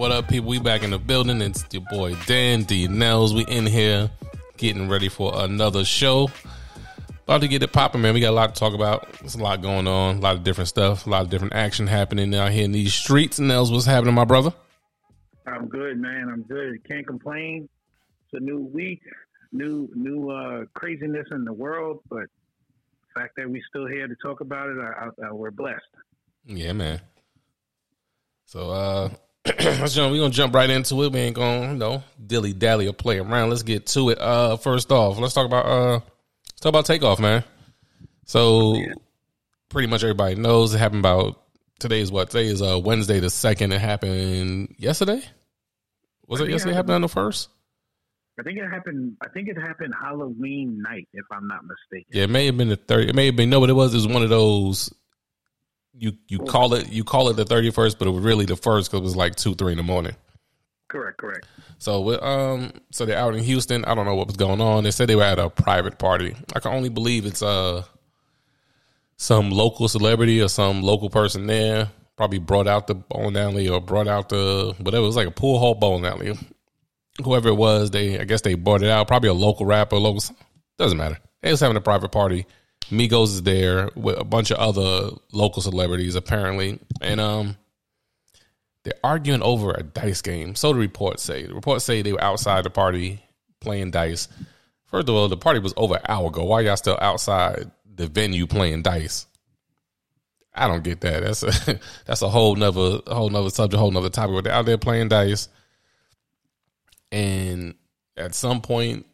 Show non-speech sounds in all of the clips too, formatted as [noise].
what up, people? We back in the building. It's your boy Dan D Nels. We in here getting ready for another show. About to get it popping, man. We got a lot to talk about. There's a lot going on, a lot of different stuff, a lot of different action happening out here in these streets. Nels, what's happening, my brother? I'm good, man. I'm good. Can't complain. It's a new week, new new uh, craziness in the world, but the fact that we still here to talk about it, I, I, I, we're blessed. Yeah, man. So, uh, let's jump. We're gonna jump right into it. We ain't gonna, you know, dilly dally or play around. Let's get to it. Uh, first off, let's talk about uh, let's talk about takeoff, man. So, pretty much everybody knows it happened about today is what today is uh Wednesday the second. It happened yesterday. Was it yesterday? It happened on the first. I think it happened. I think it happened Halloween night, if I'm not mistaken. Yeah, it may have been the third. It may have been no, but it was. It was one of those you you call it you call it the thirty first, but it was really the first because it was like two three in the morning. Correct, correct. So um, so they're out in Houston. I don't know what was going on. They said they were at a private party. I can only believe it's uh some local celebrity or some local person there. Probably brought out the bowling alley or brought out the whatever. It was like a pool hall bowling alley. Whoever it was, they I guess they bought it out. Probably a local rapper, local doesn't matter. They was having a private party Migos is there with a bunch of other local celebrities apparently, and um, they're arguing over a dice game. So the reports say. The reports say they were outside the party playing dice. First of all, the party was over an hour ago. Why y'all still outside the venue playing dice? I don't get that. That's a [laughs] that's a whole nother a whole nother subject, whole nother topic. But they're out there playing dice, and at some point,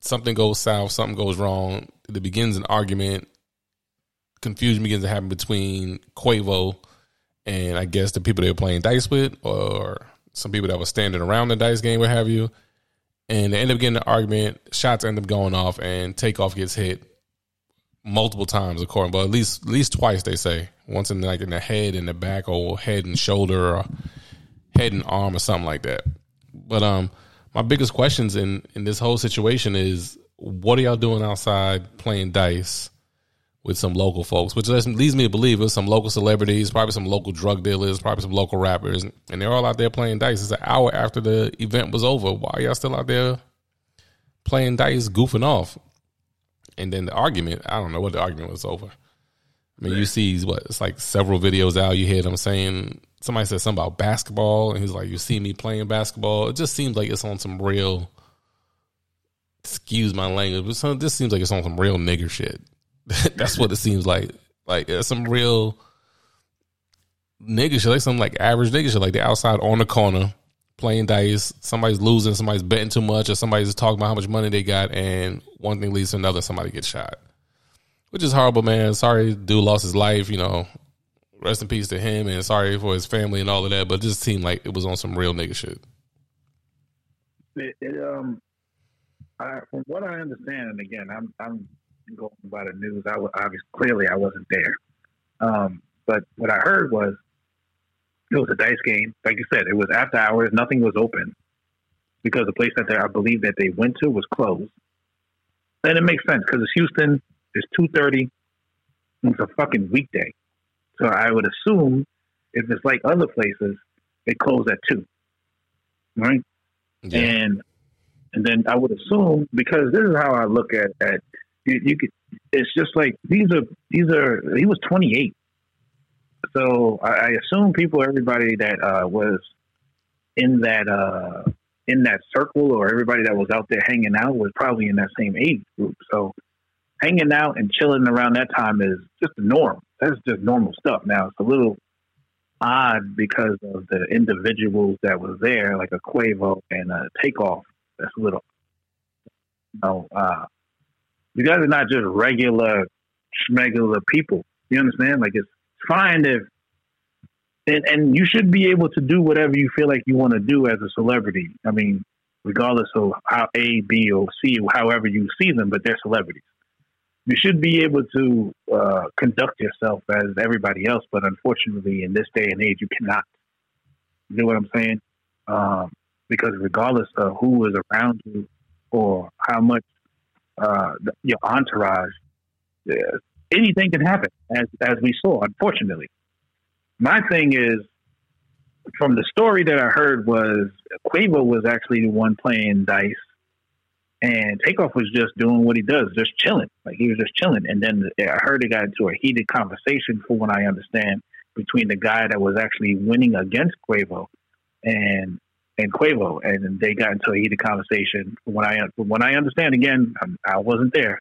something goes south, something goes wrong there begins an argument. Confusion begins to happen between Quavo and I guess the people they were playing dice with, or some people that were standing around the dice game, what have you. And they end up getting an argument. Shots end up going off, and takeoff gets hit multiple times, according, but at least at least twice they say. Once in like in the head, in the back, or head and shoulder, or head and arm, or something like that. But um, my biggest questions in in this whole situation is what are y'all doing outside playing dice with some local folks? Which leads me to believe it's some local celebrities, probably some local drug dealers, probably some local rappers, and they're all out there playing dice. It's an hour after the event was over. Why are y'all still out there playing dice, goofing off? And then the argument, I don't know what the argument was over. I mean, you see what it's like several videos out. You hear them saying somebody said something about basketball, and he's like, "You see me playing basketball." It just seems like it's on some real excuse my language, but some, this seems like it's on some real nigger shit. [laughs] That's what it seems like. Like some real nigger shit, like some like average nigger shit. Like they're outside on the corner playing dice. Somebody's losing, somebody's betting too much, or somebody's talking about how much money they got, and one thing leads to another. Somebody gets shot, which is horrible, man. Sorry, dude lost his life. You know, rest in peace to him, and sorry for his family and all of that. But just seemed like it was on some real nigga shit. It, it um I, from what I understand, and again, I'm I'm going by the news. I was obviously clearly I wasn't there, um, but what I heard was it was a dice game. Like you said, it was after hours. Nothing was open because the place that they, I believe that they went to was closed. And it makes sense because it's Houston. It's two thirty. It's a fucking weekday, so I would assume if it's like other places, they close at two, right? Yeah. And and then I would assume because this is how I look at at you, you could, it's just like these are these are he was 28, so I, I assume people everybody that uh, was in that uh, in that circle or everybody that was out there hanging out was probably in that same age group. So hanging out and chilling around that time is just the norm. That's just normal stuff. Now it's a little odd because of the individuals that was there, like a Quavo and a Takeoff that's a little. You know, uh, you guys are not just regular, schmegular people. You understand? Like it's fine if, and and you should be able to do whatever you feel like you want to do as a celebrity. I mean, regardless of how A, B, or C, however you see them, but they're celebrities. You should be able to uh, conduct yourself as everybody else, but unfortunately, in this day and age, you cannot. You know what I'm saying? Um, because regardless of who is around you or how much uh, your entourage, uh, anything can happen, as as we saw, unfortunately. My thing is, from the story that I heard was Quavo was actually the one playing dice, and Takeoff was just doing what he does, just chilling. Like he was just chilling. And then I heard it got into a heated conversation, from what I understand, between the guy that was actually winning against Quavo and and Quavo, and they got into a heated conversation. What I what I understand, again, I, I wasn't there.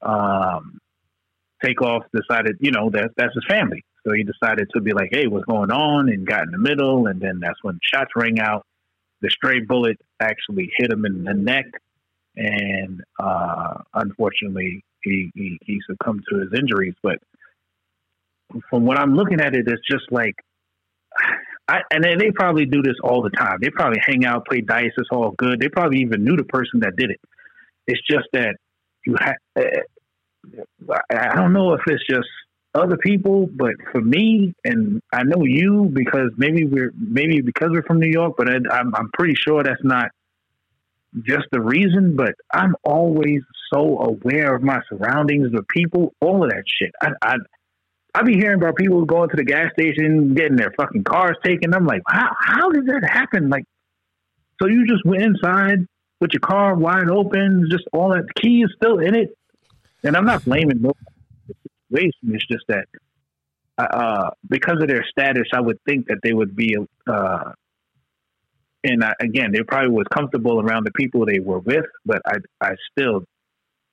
Um, Takeoff decided, you know, that that's his family. So he decided to be like, hey, what's going on? And got in the middle. And then that's when shots rang out. The stray bullet actually hit him in the neck. And uh, unfortunately, he, he, he succumbed to his injuries. But from what I'm looking at it, it's just like, I, and they probably do this all the time. They probably hang out, play dice. It's all good. They probably even knew the person that did it. It's just that you have. I don't know if it's just other people, but for me, and I know you because maybe we're maybe because we're from New York, but I, I'm I'm pretty sure that's not just the reason. But I'm always so aware of my surroundings, the people, all of that shit. I I, I be hearing about people going to the gas station, getting their fucking cars taken. I'm like, how how did that happen? Like, so you just went inside with your car wide open, just all that the key is still in it. And I'm not blaming no situation. It's just that uh, because of their status, I would think that they would be, uh, and I, again, they probably was comfortable around the people they were with, but I, I still,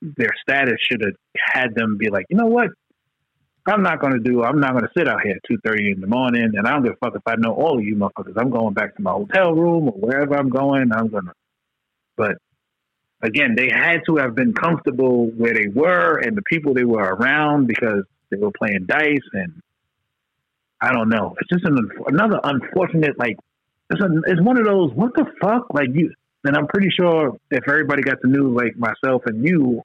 their status should have had them be like, you know what, I'm not going to do. I'm not going to sit out here at two thirty in the morning, and I don't give a fuck if I know all of you motherfuckers. I'm going back to my hotel room or wherever I'm going. I'm gonna. But again, they had to have been comfortable where they were and the people they were around because they were playing dice and I don't know. It's just an, another unfortunate like it's a, it's one of those what the fuck like you and I'm pretty sure if everybody got the news like myself and you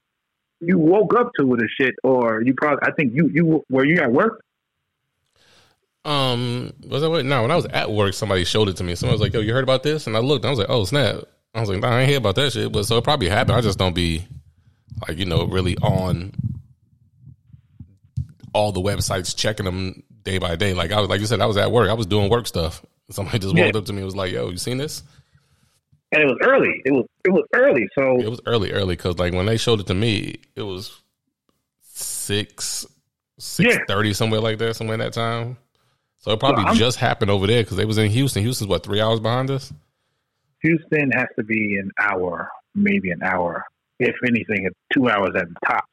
you woke up to it or shit or you probably I think you you were you at work um, was that what? No, when I was at work, somebody showed it to me. Someone was like, "Yo, you heard about this?" And I looked. And I was like, "Oh snap!" I was like, nah, I ain't hear about that shit. But so it probably happened. I just don't be like, you know, really on all the websites checking them day by day. Like I was, like you said, I was at work. I was doing work stuff. Somebody just walked yeah. up to me and was like, "Yo, you seen this?" And it was early. It was it was early. So it was early, early because like when they showed it to me, it was six six yeah. thirty somewhere like that, somewhere in that time. So it probably just happened over there because they was in Houston. Houston's what three hours behind us. Houston has to be an hour, maybe an hour, if anything, two hours at the tops.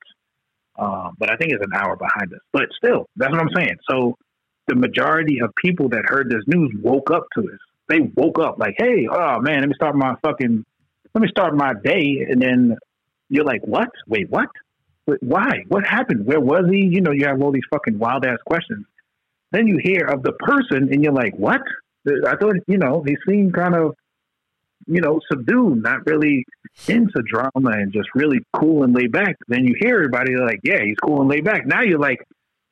Um, but I think it's an hour behind us. But still, that's what I'm saying. So the majority of people that heard this news woke up to this. They woke up like, "Hey, oh man, let me start my fucking, let me start my day." And then you're like, "What? Wait, what? Wait, why? What happened? Where was he?" You know, you have all these fucking wild ass questions. Then you hear of the person, and you're like, "What?" I thought, you know, he seemed kind of you know, subdued, not really into drama and just really cool and laid back. Then you hear everybody like, yeah, he's cool and laid back. Now you're like,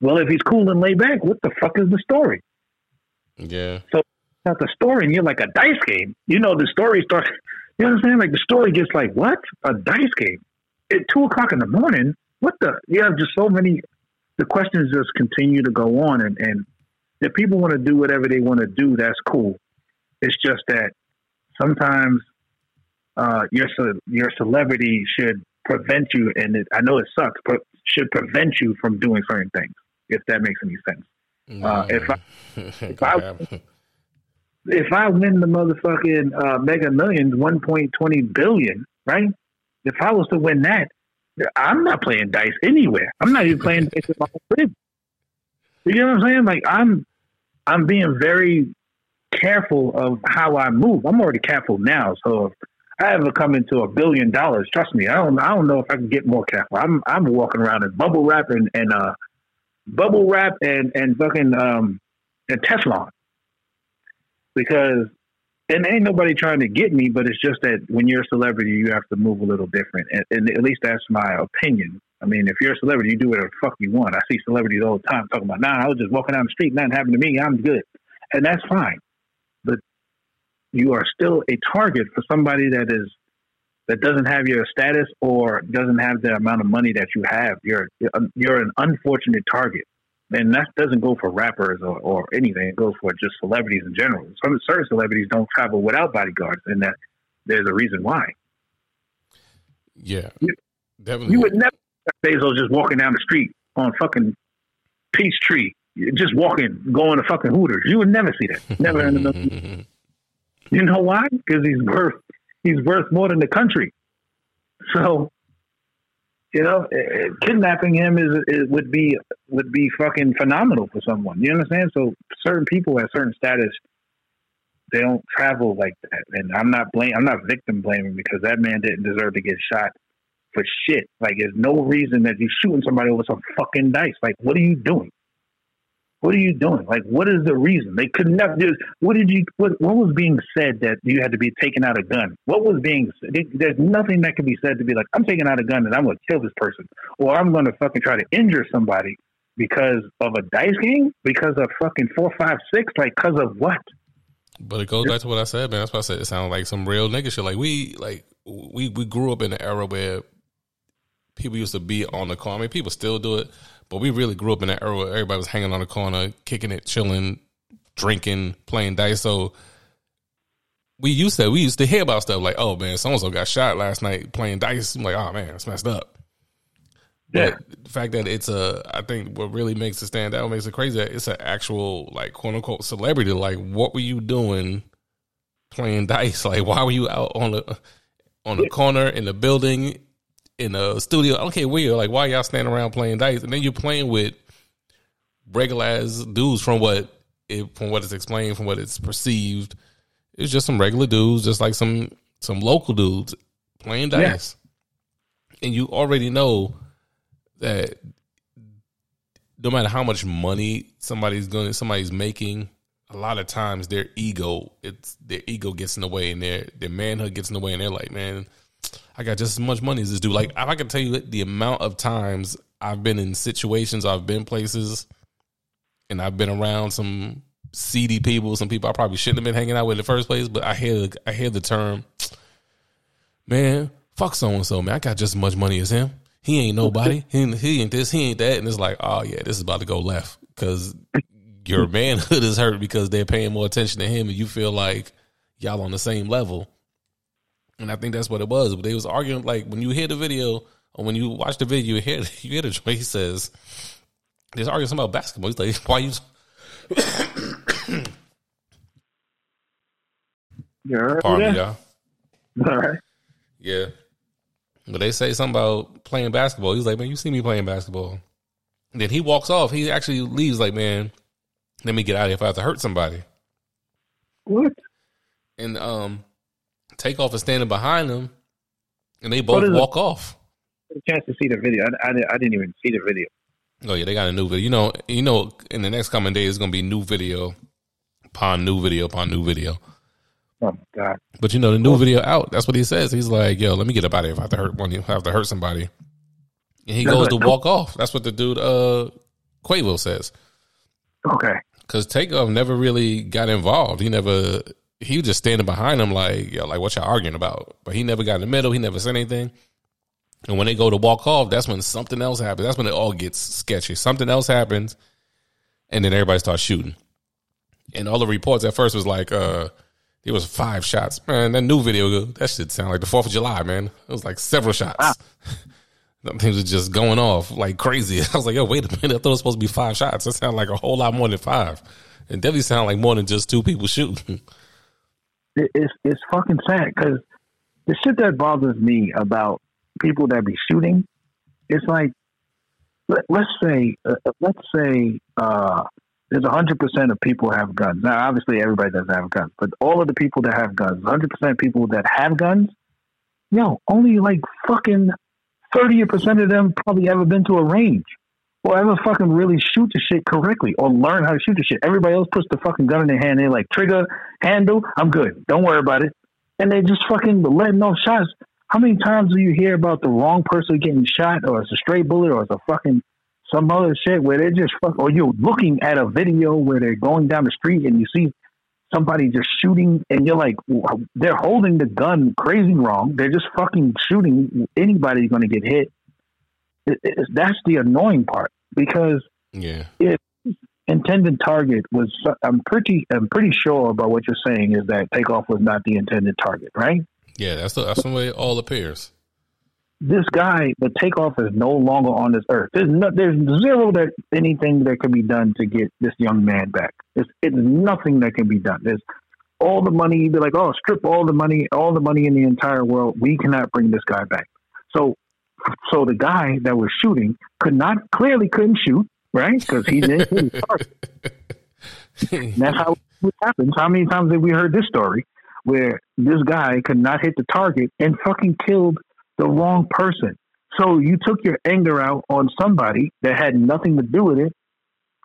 well, if he's cool and laid back, what the fuck is the story? Yeah. So not the story, and you're like a dice game. You know, the story starts. You know what I'm saying? Like the story gets like what a dice game at two o'clock in the morning. What the? You have just so many. The questions just continue to go on, and and if people want to do whatever they want to do, that's cool. It's just that sometimes uh, your your celebrity should prevent you, and it, I know it sucks, but should prevent you from doing certain things. If that makes any sense. Uh, if I [laughs] if I, if I win the motherfucking uh, Mega Millions, one point twenty billion, right? If I was to win that, I'm not playing dice anywhere. I'm not even playing dice in my crib. You know what I'm saying? Like I'm, I'm being very careful of how I move. I'm already careful now. So if I ever come into a billion dollars, trust me, I don't I don't know if I can get more careful. I'm I'm walking around in bubble wrap and, and uh bubble wrap and, and fucking um and Teflon. Because and ain't nobody trying to get me, but it's just that when you're a celebrity, you have to move a little different. And, and at least that's my opinion. I mean, if you're a celebrity, you do whatever the fuck you want. I see celebrities all the time talking about, nah, I was just walking down the street, nothing happened to me, I'm good. And that's fine But you are still a target for somebody that is that doesn't have your status or doesn't have the amount of money that you have. You're you're an unfortunate target. and that doesn't go for rappers or, or anything. It goes for just celebrities in general. Some certain celebrities don't travel without bodyguards, and that there's a reason why. Yeah, You- definitely. You would never Bezos just walking down the street on fucking Peachtree, just walking, going to fucking Hooters. You would never see that. Never in the [laughs] You know why? Because he's worth he's worth more than the country. So, you know, eh, eh, kidnapping him is, is would be would be fucking phenomenal for someone. You understand? So, certain people at certain status, they don't travel like that. And I'm not blame I'm not victim blaming because that man didn't deserve to get shot for shit. Like, there's no reason that you're shooting somebody over some fucking dice. Like, what are you doing? What are you doing? Like, what is the reason? They could never. Just, what did you? What, what was being said that you had to be taking out a gun? What was being? said? There's nothing that can be said to be like, I'm taking out a gun and I'm going to kill this person, or I'm going to fucking try to injure somebody because of a dice game, because of fucking four, five, six, like, because of what? But it goes back to what I said, man. That's why I said it sounded like some real nigga shit. Like we, like we, we grew up in an era where people used to be on the corner. I mean, people still do it, but we really grew up in that era where everybody was hanging on the corner, kicking it, chilling, drinking, playing dice. So we used to we used to hear about stuff like, oh man, so and so got shot last night playing dice. I'm like, oh man, it's messed up. Yeah. But the fact that it's a, I think what really makes it stand out, makes it crazy, that it's an actual like quote unquote celebrity. Like, what were you doing playing dice? [laughs] Like, why were you out on the on the corner in the building in a studio? I don't care where you're. Like, why y'all standing around playing dice? And then you're playing with regular ass dudes from what it, from what it's explained, from what it's perceived. It's just some regular dudes, just like some some local dudes playing dice. And you already know that no matter how much money somebody's going somebody's making, a lot of times their ego it's their ego gets in the way and their their manhood gets in the way and they're like, man, I got just as much money as this dude. Like if I can tell you the amount of times I've been in situations, I've been places, and I've been around some seedy people, some people I probably shouldn't have been hanging out with in the first place. But I hear I hear the term, man, fuck so and so, man. I got just as much money as him. He ain't nobody. He, ain't- he ain't this. He ain't that. And it's like, oh yeah, this is about to go left because your manhood is hurt because they're paying more attention to him, and you feel like y'all on the same level. And I think that's what it was. They was arguing like when you hear the video or when you watch the video, you hear [laughs] you hear the joint. He says, "There's arguing something about basketball." He's like, "Why you?" [coughs] You heard Pardon me, y'all. [laughs] All right. Yeah. But they say something about playing basketball. He's like, man, you see me playing basketball. And then he walks off. He actually leaves like, man, let me get out of here if I have to hurt somebody. What? And um Takeoff is standing behind him and they both walk off. a chance to see the video. I, I, didn't- I didn't even see the video. Oh yeah, they got a new video. You know, you know, in the next coming days, it's gonna be new video upon new video upon new video. Oh my god! But you know, the new video out. That's what he says. He's like, "Yo, let me get up out of here if I have to hurt one. If I have to hurt somebody." And he That's goes to what- walk off. That's what the dude, uh, Quavo says. Okay, Because Takeoff never really got involved. He never. He was just standing behind him, like, yo, like what y'all arguing about? But he never got in the middle. He never said anything. And when they go to walk off, that's when something else happens. That's when it all gets sketchy. Something else happens, and then everybody starts shooting. And all the reports at first was like, uh, there was five shots. Man, that new video, that shit sound like the Fourth of July, man. It was like several shots. [laughs] Things were just going off like crazy. [laughs] I was like, yo, wait a minute. I thought it was supposed to be five shots. That sounded like a whole lot more than five. It definitely sounded like more than just two people shooting. [laughs] it, it's it's fucking sad because the shit that bothers me about people that be shooting, it's like let, let's say uh, let's say uh, there's hundred percent of people have guns. Now, obviously, everybody doesn't have guns, but all of the people that have guns, hundred percent of people that have guns, yo, only like fucking thirty percent of them probably ever been to a range. Or ever fucking really shoot the shit correctly or learn how to shoot the shit. Everybody else puts the fucking gun in their hand. They're like, trigger, handle, I'm good. Don't worry about it. And they just fucking letting off shots. How many times do you hear about the wrong person getting shot or it's a stray bullet or it's a fucking some other shit where they're just fuck or you're looking at a video where they're going down the street and you see somebody just shooting and you're like they're holding the gun crazy wrong. They're just fucking shooting. Anybody's going to get hit. It, it, that's the annoying part because Yeah. if intended target was. I'm pretty. I'm pretty sure about what you're saying is that takeoff was not the intended target, right? Yeah, that's the, that's the way it all appears. This guy, the takeoff is no longer on this earth. There's no, there's zero that anything that can be done to get this young man back. It's, it's nothing that can be done. There's all the money. You'd be like, oh, strip all the money, all the money in the entire world. We cannot bring this guy back. So, so the guy that was shooting could not clearly couldn't shoot, right? Because in his That's how it happens. How many times have we heard this story where this guy could not hit the target and fucking killed the wrong person? So you took your anger out on somebody that had nothing to do with it.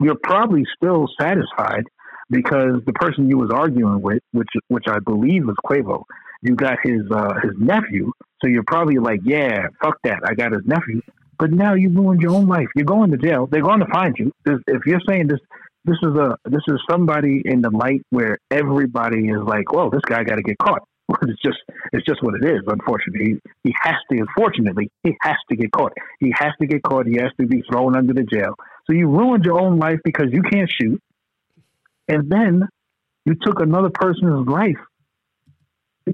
You're probably still satisfied because the person you was arguing with, which which I believe was Quavo, you got his uh, his nephew. So you're probably like, yeah, fuck that, I got his nephew. But now you ruined your own life. You're going to jail. They're going to find you. If you're saying this, this is a this is somebody in the light where everybody is like, well, this guy got to get caught. [laughs] It's just it's just what it is. Unfortunately, he, he has to. Unfortunately, he has to get caught. He has to get caught. He has to be thrown under the jail. So you ruined your own life because you can't shoot and then you took another person's life.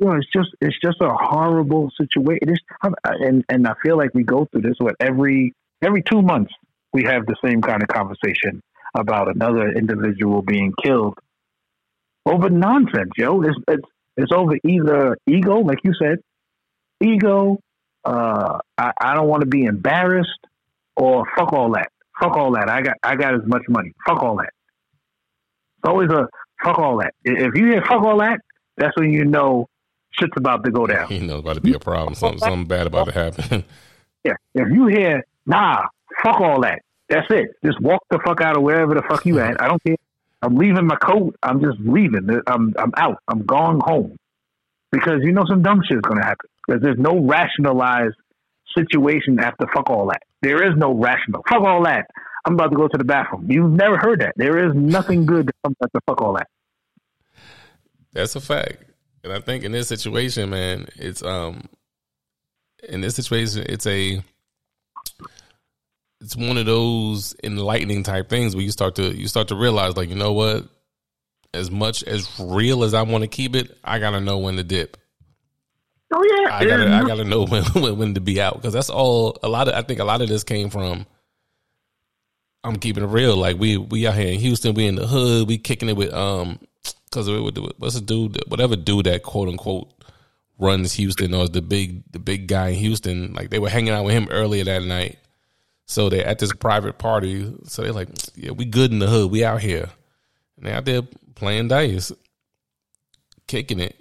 You know, it's just it's just a horrible situation. And and I feel like we go through this with every every two months we have the same kind of conversation about another individual being killed over nonsense, yo. It's it's it's over either ego, like you said, ego. Uh, I, I don't want to be embarrassed, or fuck all that. Fuck all that. I got I got as much money. Fuck all that It's always a fuck all that. If you hear fuck all that, that's when you know shit's about to go [laughs] down. You know, about to be a problem. Something, something bad about to happen. [laughs] yeah. If you hear nah, fuck all that. That's it. Just walk the fuck out of wherever the fuck you at. I don't care. I'm leaving my coat. I'm just leaving. I'm I'm out. I'm going home because you know some dumb shit is going to happen. Because there's no rationalized situation after fuck all that. There is no rational. Fuck all that. I'm about to go to the bathroom. You've never heard that. There is nothing good that comes after fuck all that. That's a fact. And I think in this situation, man, it's um in this situation it's a it's one of those enlightening type things where you start to you start to realize like, you know what? As much as real as I want to keep it, I gotta know when to dip. Oh yeah, I gotta I gotta know [laughs] when when, when to be out because that's all. A lot of I think a lot of this came from I'm keeping it real. Like we we out here in Houston, we in the hood, we kicking it with um, cause it what's the dude, whatever dude that quote unquote runs Houston or the big the big guy in Houston. Like they were hanging out with him earlier that night, so they're at this private party. So they're like, yeah, we good in the hood, we out here, and they out there playing dice, kicking it,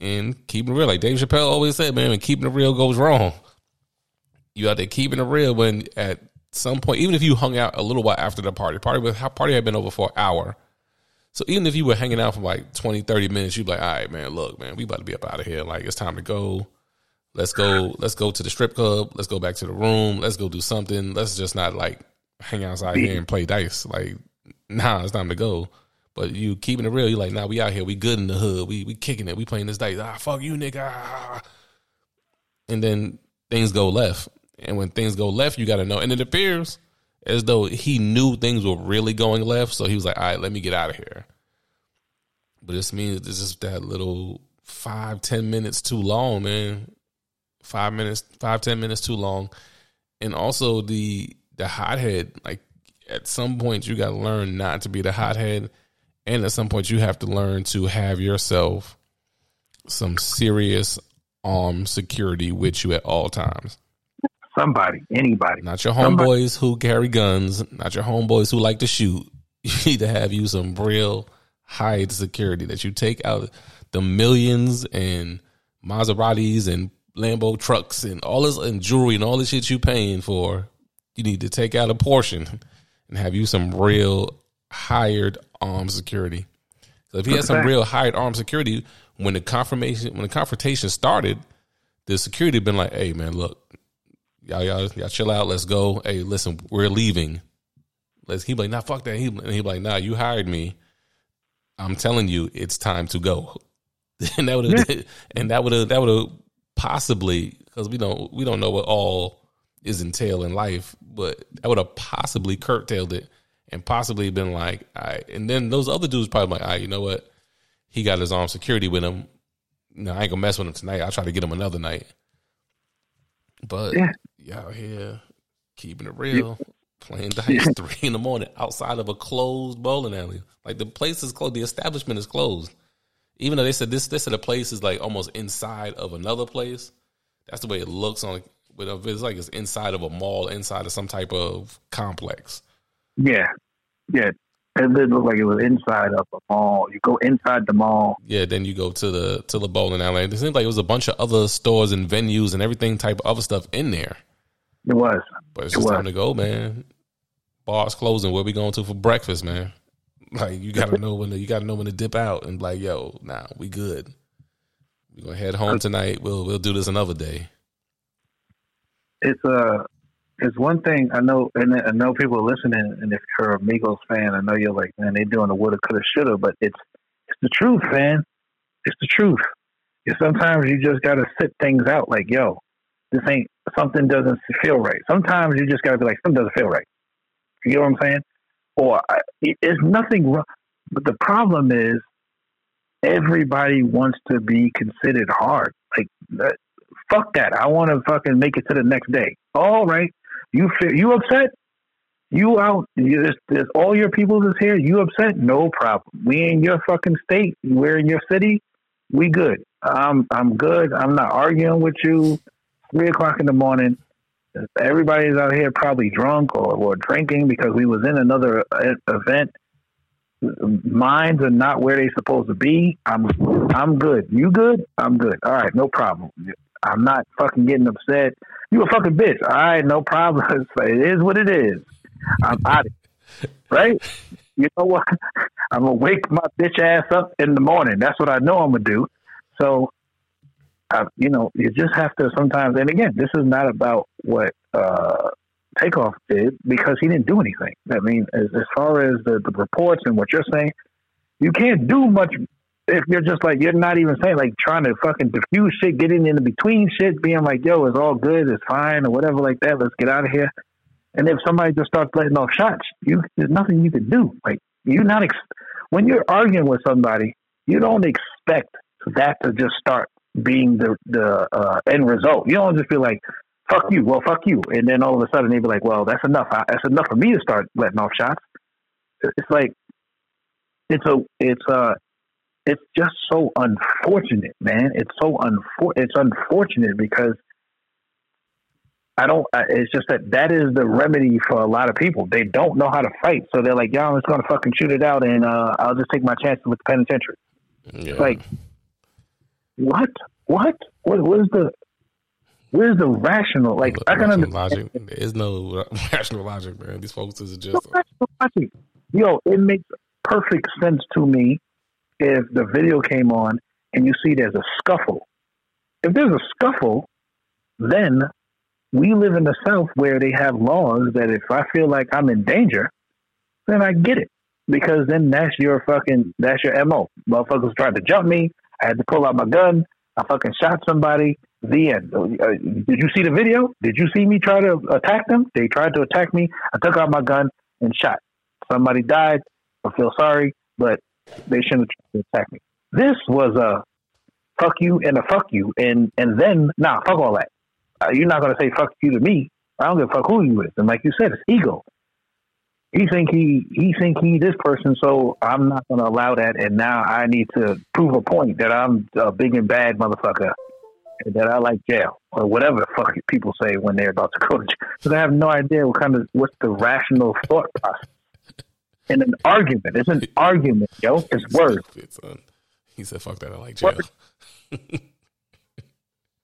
and keeping it real. Like Dave Chappelle always said, man, when keeping it real goes wrong, you out there keeping it real when at some point, even if you hung out a little while after the party, party with party had been over for an hour. So even if you were hanging out for like 20, 30 minutes, you'd be like, all right, man, look, man, we about to be up out of here. Like it's time to go. Let's go, let's go to the strip club. Let's go back to the room. Let's go do something. Let's just not like hang outside here and play dice. Like, nah, it's time to go. But you keeping it real, you like, nah, we out here, we good in the hood. We we kicking it. We playing this dice. Ah, fuck you, nigga. Ah, ah, ah. And then things go left. And when things go left, you got to know. And it appears as though he knew things were really going left. So he was like, all right, let me get out of here. But this means this is that little five, ten minutes too long, man. Five minutes, five, ten minutes too long. And also the the hothead, like at some point you gotta learn not to be the hothead. And at some point you have to learn to have yourself some serious armed security with you at all times somebody, anybody. Not your homeboys who carry guns, not your homeboys who like to shoot. [laughs] You need to have you some real high security that you take out the millions and Maseratis and Lambo trucks and all this and jewelry and all the shit you paying for. You need to take out a portion and have you some real hired armed security. So if he had some real hired armed security, when the confirmation when the confrontation started, the security had been like, "Hey man, look, y'all, y'all, y'all chill out. Let's go. Hey, listen, we're leaving. Let's. He be like, nah, fuck that. He and he be like, nah, you hired me. I'm telling you, it's time to go. [laughs] and that would have, yeah. [laughs] and that would have, that would have possibly, because we don't, we don't know what all is entailed in life, but that would have possibly curtailed it, and possibly been like, all right. And then those other dudes probably like, all right, you know what? He got his armed security with him. No, I ain't gonna mess with him tonight. I'll try to get him another night. But Yeah. Y'all here keeping it real, playing dice [laughs] three in the morning outside of a closed bowling alley. Like the place is closed, the establishment is closed. Even though they said this, this of the place is like almost inside of another place. That's the way it looks on. But it's like it's inside of a mall, inside of some type of complex. Yeah, yeah. It did look like it was inside of a mall. You go inside the mall. Yeah, then you go to the to the bowling alley. It seems like it was a bunch of other stores and venues and everything type of other stuff in there. It was. But it's It time to go, man. Bars closing. Where we going to for breakfast, man? [laughs] Like you gotta know when to, you gotta know when to dip out and be like, yo, nah, we good. We gonna head home tonight. We'll we'll do this another day. It's uh it's one thing I know, and I know people are listening. And if you're a Migos fan, I know you're like, man, they doing the woulda, coulda, shoulda. But it's it's the truth, man. It's the truth. And sometimes you just got to sit things out. Like, yo, this ain't something doesn't feel right. Sometimes you just got to be like, something doesn't feel right. You know what I'm saying? Or it's nothing wrong. But the problem is, everybody wants to be considered hard. Like, that, fuck that. I want to fucking make it to the next day. All right, you feel you upset? You out? You, there's, there's all your people is here. You upset? No problem. We in your fucking state. We're in your city. We good. I'm I'm good. I'm not arguing with you. Three o'clock in the morning. Everybody's out here probably drunk or, or drinking because we was in another e- event. Minds are not where they supposed to be. I'm I'm good. You good? I'm good. All right, no problem. I'm not fucking getting upset. You a fucking bitch. All right, no problem. [laughs] It is what it is. I'm out of it. Right? You know what? [laughs] I'm gonna wake my bitch ass up in the morning. That's what I know I'm gonna do. So, uh, you know, you just have to sometimes. And again, this is not about what uh, Takeoff did because he didn't do anything. I mean, as, as far as the, the reports and what you're saying, you can't do much if you're just like you're not even saying like trying to fucking diffuse shit, getting in between shit, being like, "Yo, it's all good, it's fine," or whatever like that. Let's get out of here. And if somebody just starts letting off shots, you there's nothing you can do. Like you're not ex- when you're arguing with somebody, you don't expect that to just start being the the uh, end result. You don't just be like, "Fuck you," well, fuck you, and then all of a sudden they be like, "Well, that's enough. I, that's enough for me to start letting off shots." It's like it's a it's a it's just so unfortunate, man. It's so unfor- it's unfortunate because I don't. It's just that that is the remedy for a lot of people. They don't know how to fight, so they're like, "Yeah, I'm just gonna fucking shoot it out, and uh, I'll just take my chances with the penitentiary." Yeah. Like, what? What? What? What is the? Where's the rational? Like, I can understand. logic. There is no [laughs] rational logic, man. These folks is just No rational logic. Yo, it makes perfect sense to me if the video came on and you see there's a scuffle. If there's a scuffle, then we live in the South where they have laws that if I feel like I'm in danger, then I get it. Because then that's your fucking, that's your MO. Motherfuckers tried to jump me. I had to pull out my gun. I fucking shot somebody. The end. Uh, did you see the video? Did you see me try to attack them? They tried to attack me. I took out my gun and shot. Somebody died. I feel sorry, but they shouldn't have tried to attack me. This was a fuck you and a fuck you, and and then nah, fuck all that. Uh, you're not gonna say fuck you to me. I don't give a fuck who you is. And like you said, it's ego. He think he he think he this person, so I'm not gonna allow that. And now I need to prove a point that I'm a big and bad motherfucker, and that I like jail or whatever the fuck people say when they're about to go to jail. Because I have no idea what kind of what's the rational thought process in an argument. It's an [laughs] argument, yo. It's words. [laughs] It's, uh, he said, "Fuck that. I like jail." [laughs]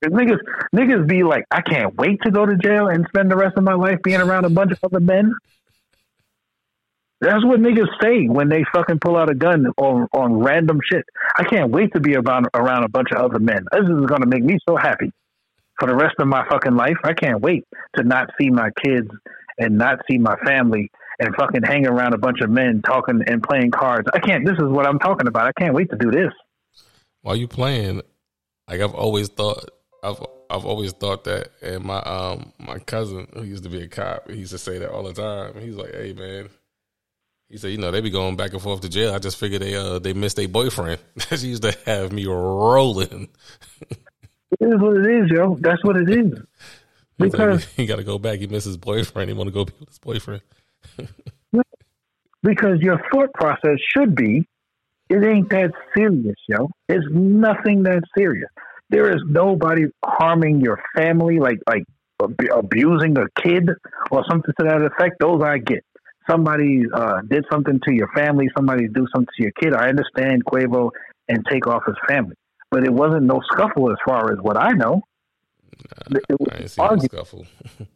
'Cause niggas, niggas be like, I can't wait to go to jail and spend the rest of my life being around a bunch of other men. That's what niggas say when they fucking pull out a gun on on random shit. I can't wait to be around around a bunch of other men. This is gonna make me so happy for the rest of my fucking life. I can't wait to not see my kids and not see my family and fucking hang around a bunch of men talking and playing cards. I can't. This is what I'm talking about. I can't wait to do this. While you playing, like I've always thought, I've I've always thought that, and my um my cousin who used to be a cop, he used to say that all the time. He's like, "Hey man, He said, you know, they be going back and forth to jail. I just figured they uh they missed their boyfriend. [laughs] she used to have me rolling. It is what it is, yo. That's what it is. [laughs] Because he got to go back. He missed his boyfriend. He want to go be with his boyfriend. because your thought process should be, it ain't that serious, yo. It's nothing that serious. There is nobody harming your family, like like abusing a kid or something to that effect. Those I get. Somebody uh, did something to your family. Somebody do something to your kid. I understand Quavo and Takeoff his family, but it wasn't no scuffle as far as what I know. Nah, it was I didn't see no scuffle. [laughs]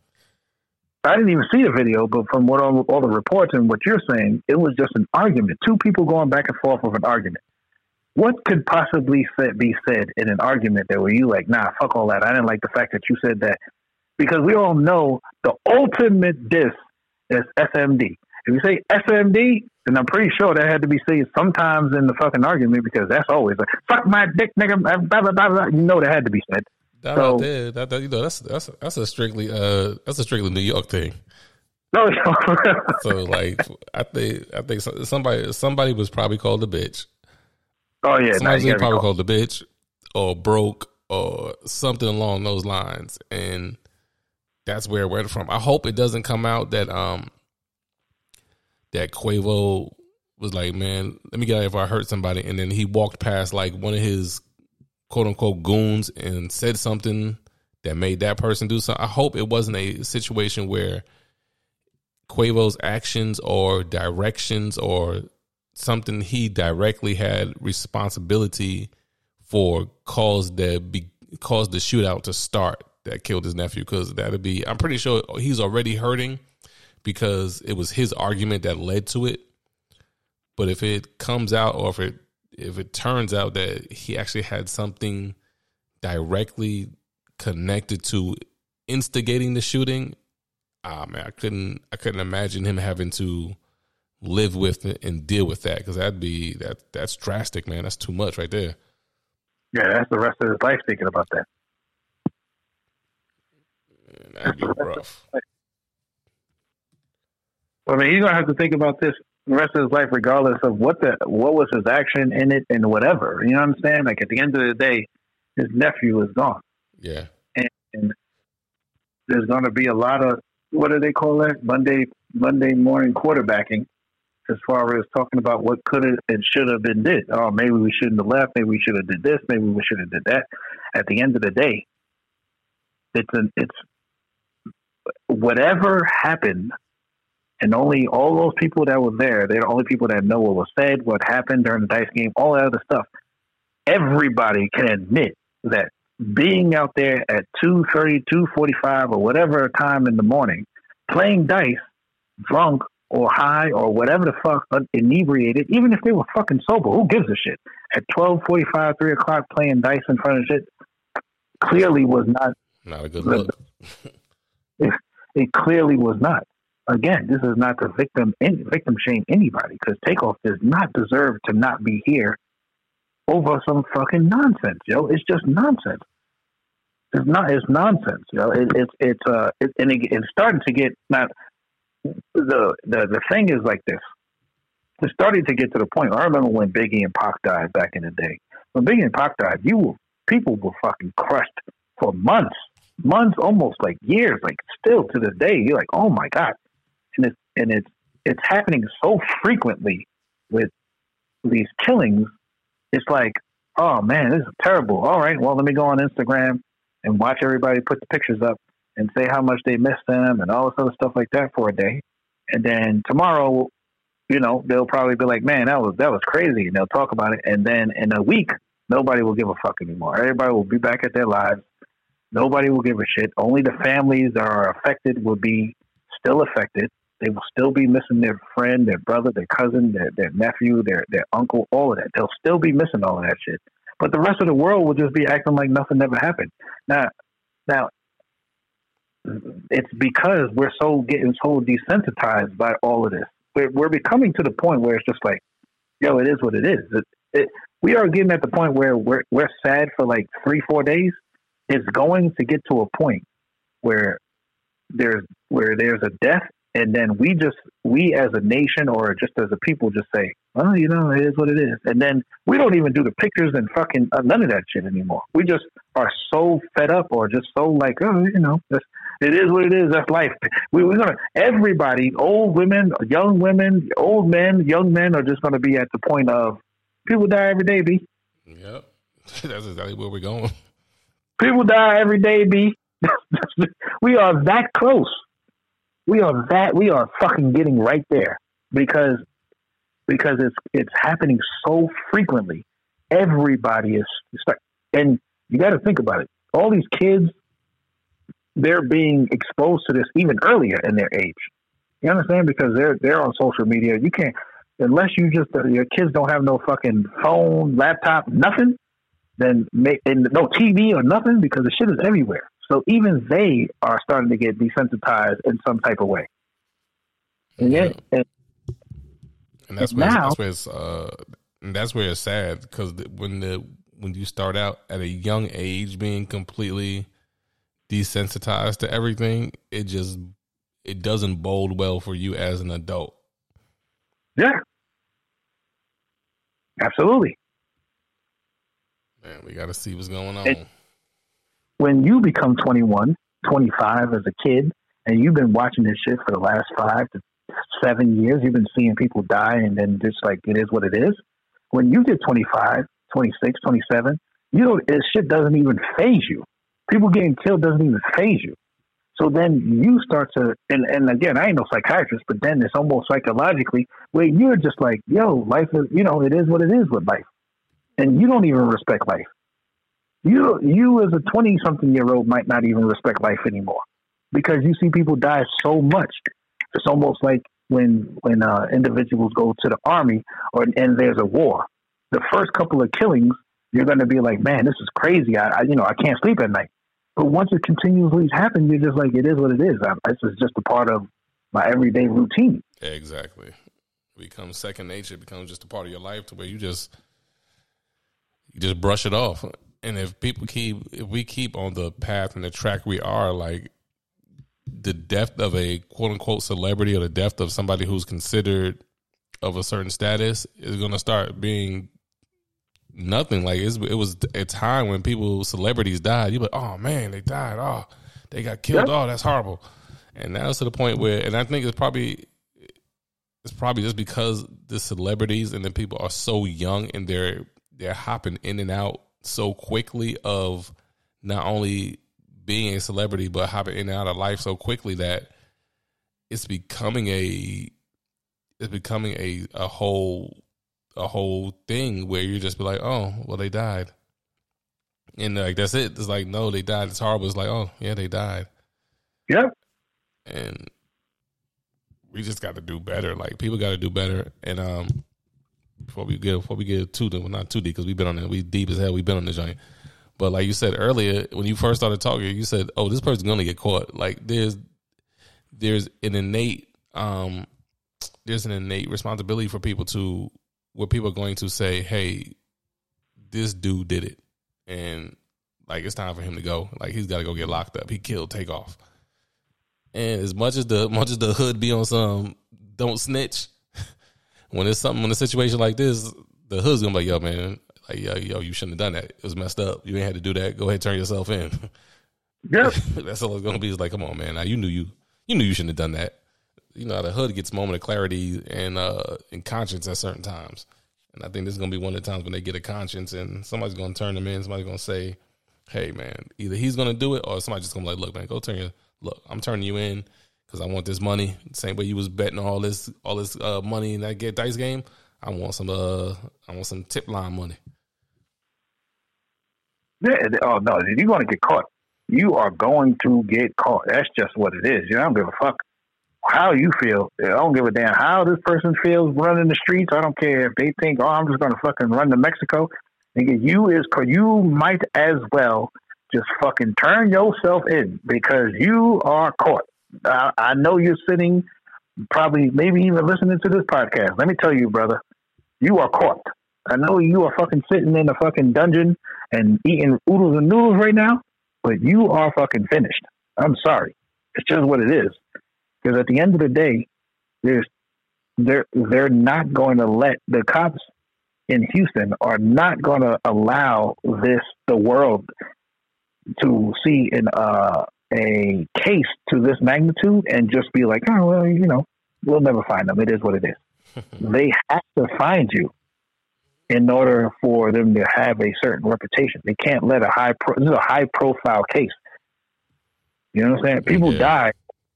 I didn't even see the video, but from what all, all the reports and what you're saying, it was just an argument. Two people going back and forth of an argument. What could possibly be said in an argument that were you like, nah, fuck all that. I didn't like the fact that you said that. Because we all know the ultimate diss is SMD. If you say SMD, then I'm pretty sure that had to be said sometimes in the fucking argument because that's always like, fuck my dick, nigga, blah, blah, blah, blah. You know that had to be said. That so, that, that, you know, that's that's that's a strictly uh that's a strictly New York thing. No, [laughs] so like I think I think somebody somebody was probably called a bitch. Oh yeah, somebody was probably called a bitch or broke or something along those lines, and that's where it went from. I hope it doesn't come out that um that Quavo was like, man, let me get if I hurt somebody, and then he walked past like one of his quote unquote goons and said something that made that person do something. I hope it wasn't a situation where Quavo's actions or directions or something he directly had responsibility for caused the caused the shootout to start that killed his nephew because that'd be I'm pretty sure he's already hurting because it was his argument that led to it. But if it comes out or if it if it turns out that he actually had something directly connected to instigating the shooting, ah man, I couldn't I couldn't imagine him having to live with it and deal with that because that'd be that that's drastic, man. That's too much right there. Yeah, that's the rest of his life thinking about that. That'd be rough. I mean, he's gonna have to think about this the rest of his life, regardless of what the what was his action in it and whatever. You know what I'm saying? Like at the end of the day, his nephew is gone. Yeah, and, and there's going to be a lot of what do they call that Monday Monday morning quarterbacking, as far as talking about what could have and should have been did. Oh, maybe we shouldn't have left. Maybe we should have did this. Maybe we should have did that. At the end of the day, it's an it's whatever happened and only all those people that were there, they're the only people that know what was said, what happened during the dice game, all that other stuff. Everybody can admit that being out there at 2.30, 2.45 or whatever time in the morning, playing dice, drunk or high or whatever the fuck, inebriated, even if they were fucking sober, who gives a shit? At 12.45, 3 o'clock playing dice in front of shit, clearly was not. Not a good look. It, clearly was not again, this is not to victim victim shame anybody because Takeoff does not deserve to not be here over some fucking nonsense, yo. It's just nonsense. It's not. It's nonsense, yo. It, it's it's uh, it, and it, it's starting to get not. The the the thing is like this. It's starting to get to the point. I remember when Biggie and Pac died back in the day. When Biggie and Pac died, you were people were fucking crushed for months, months, almost like years. Like still to this day, you're like, oh my god, and it's and it's it's happening so frequently with these killings. It's like, oh man, this is terrible. All right, well, let me go on Instagram and watch everybody put the pictures up and say how much they miss them and all this other stuff like that for a day, and then tomorrow, you know, they'll probably be like, man, that was that was crazy, and they'll talk about it, and then in a week, nobody will give a fuck anymore. Everybody will be back at their lives. Nobody will give a shit. Only the families that are affected will be still affected they will still be missing their friend, their brother, their cousin, their, their nephew, their, their uncle, all of that. They'll still be missing all of that shit. But the rest of the world will just be acting like nothing ever happened. Now, now, it's because we're so getting so desensitized by all of this. We're, we're becoming to the point where it's just like, yo, it is what it is. It, it, we are getting at the point where we're we're sad for like three, four days. It's going to get to a point where there's where there's a death and then we just we as a nation or just as a people just say, well, you know, it is what it is. And then we don't even do the pictures and fucking uh, none of that shit anymore. We just are so fed up or just so like, oh, you know, it is what it is. That's life. We, we're to, everybody, old women, young women, old men, young men are just to be at the point of people die every day, B. Yep. [laughs] That's exactly where we're going. People die every day, B. [laughs] we are that close. We are that we are fucking getting right there because because it's it's happening so frequently. Everybody is and you got to think about it. All these kids, they're being exposed to this even earlier in their age. You understand? Because they're they're on social media. You can't unless you just your kids don't have no fucking phone, laptop, nothing. Then make and no TV or nothing because the shit is everywhere. So even they are starting to get desensitized in some type of way. And yet, and, and that's where now, that's where it's uh, that's where it's sad because when the when you start out at a young age being completely desensitized to everything, it just it doesn't bode well for you as an adult. Yeah, absolutely. Man, we got to see what's going on. When you become 21, 25 as a kid, and you've been watching this shit for the last five to seven years, you've been seeing people die, and then just like it is what it is. When you get 25, 26, 27, you don't, this shit doesn't even phase you. People getting killed doesn't even phase you. So then you start to, and, and again, I ain't no psychiatrist, but then it's almost psychologically where you're just like, yo, life is, you know, it is what it is with life. And you don't even respect life. You you as a 20 something year old might not even respect life anymore because you see people die so much. It's almost like when when uh, individuals go to the army or and there's a war the first couple of killings you're going to be like man this is crazy. I, I, you know i can't sleep at night. But once it continuously happens you're just like it is what it is. I, this is just a part of my everyday routine. Exactly. Becomes second nature. It becomes just a part of your life to where you just you just brush it off. And if people keep if we keep on the path and the track we are like the death of a quote unquote celebrity or the death of somebody who's considered of a certain status is going to start being nothing. Like it was a time when people celebrities died. You're like oh man they died. Oh they got killed. Oh that's horrible. And now it's to the point where and i think it's probably it's probably just because the celebrities and the people are so young and they're they're hopping in and out so quickly of not only being a celebrity but hopping in and out of life so quickly that it's becoming a it's becoming a a whole a whole thing where you just be like, oh, well, they died, and like that's it. It's like no, they died. It's horrible. It's like oh yeah, they died. Yep. And we just got to do better. Like people got to do better. And um, before we get before we get too well, not too deep because we've been on it. We deep as hell. We've been on the joint. But like you said earlier, when you first started talking, you said, "Oh, this person's gonna get caught." Like there's there's an innate um there's an innate responsibility for people to where people are going to say, "Hey, this dude did it," and like it's time for him to go. Like he's got to go get locked up. He killed Takeoff. And as much as the [laughs] much as the hood be on some don't snitch, when it's something, when a situation like this, the hood's gonna be like, yo, man, like, yo, yo, you shouldn't have done that. It was messed up. You ain't had to do that. Go ahead, turn yourself in. Yep. [laughs] That's all it's gonna be. Is like, come on, man. Now you knew you, you knew you shouldn't have done that. You know, the hood gets moment of clarity and uh and conscience at certain times. And I think this is gonna be one of the times when they get a conscience and somebody's gonna turn them in. Somebody's gonna say, "Hey, man, either he's gonna do it or somebody's just gonna be like, look, man, go turn your look. I'm turning you in because I want this money. Same way you was betting all this all this uh, money in that get dice game. I want some uh I want some tip line money. Yeah, oh no, you're gonna get caught. You are going to get caught. That's just what it is. You know, I don't give a fuck how you feel. I don't give a damn how this person feels running the streets. I don't care if they think, oh, I'm just gonna fucking run to Mexico. Nigga, you is you might as well just fucking turn yourself in because you are caught. I, I know you're sitting, probably maybe even listening to this podcast. Let me tell you, brother, you are caught. I know you are fucking sitting in a fucking dungeon and eating oodles and noodles right now, but you are fucking finished. I'm sorry. It's just what it is. Because at the end of the day, There's they're they're not going to let the cops in Houston are not going to allow this the world to see in uh, a case to this magnitude and just be like, oh well, you know, we'll never find them. It is what it is. [laughs] they have to find you in order for them to have a certain reputation. They can't let a high pro- this is a high profile case. You know what I'm saying? People yeah. die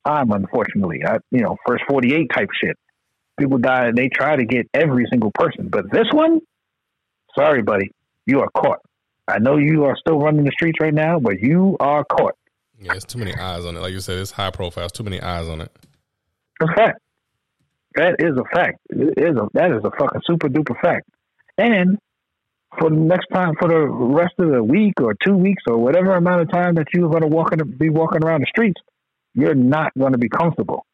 time, unfortunately. I, you know, first 48 type shit. People die and they try to get every single person. But this one, sorry, buddy, you are caught. I know you are still running the streets right now, but you are caught. Yeah, it's too many eyes on it. Like you said, it's high profile. It's too many eyes on it. That's a fact. That is a fact. It is a that is a fucking super duper fact. And for the next time, for the rest of the week or two weeks or whatever amount of time that you're going to walk in, be walking around the streets, you're not going to be comfortable.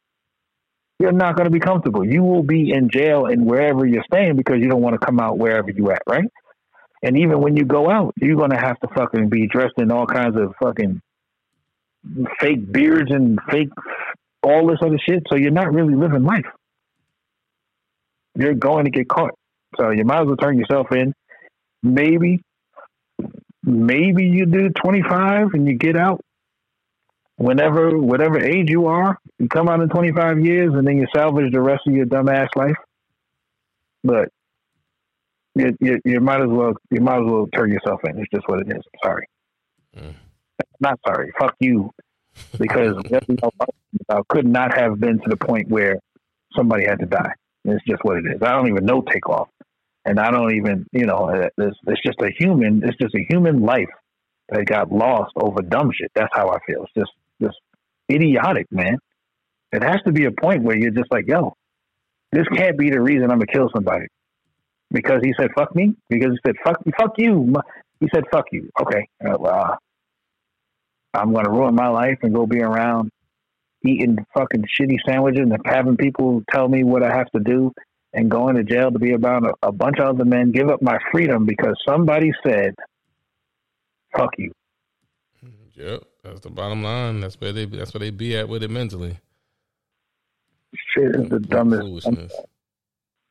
You're not going to be comfortable. You will be in jail and wherever you're staying because you don't want to come out wherever you're at, right? And even when you go out, you're going to have to fucking be dressed in all kinds of fucking fake beards and fake all this other shit. So you're not really living life. You're going to get caught. So you might as well turn yourself in. Maybe, maybe you do 25 and you get out whenever, whatever age you are. You come out in 25 years and then you salvage the rest of your dumbass life. But you, you, you might as well you might as well turn yourself in. It's just what it is. Sorry. Mm. Not sorry. Fuck you. Because [laughs] I could not have been to the point where somebody had to die. It's just what it is. I don't even know takeoff, and I don't even you know it's, it's just a human. It's just a human life that got lost over dumb shit. That's how I feel. It's just just idiotic, man. It has to be a point where you're just like, yo, this can't be the reason I'm gonna kill somebody because he said fuck me because he said fuck fuck you. He said fuck you. Okay, uh, well, I'm gonna ruin my life and go be around eating fucking shitty sandwiches and having people tell me what I have to do and going to jail to be about a, a bunch of other men, give up my freedom because somebody said, fuck you. Mm-hmm. Yep, that's the bottom line. That's where they that's where they be at with it mentally. Shit is the dumbest.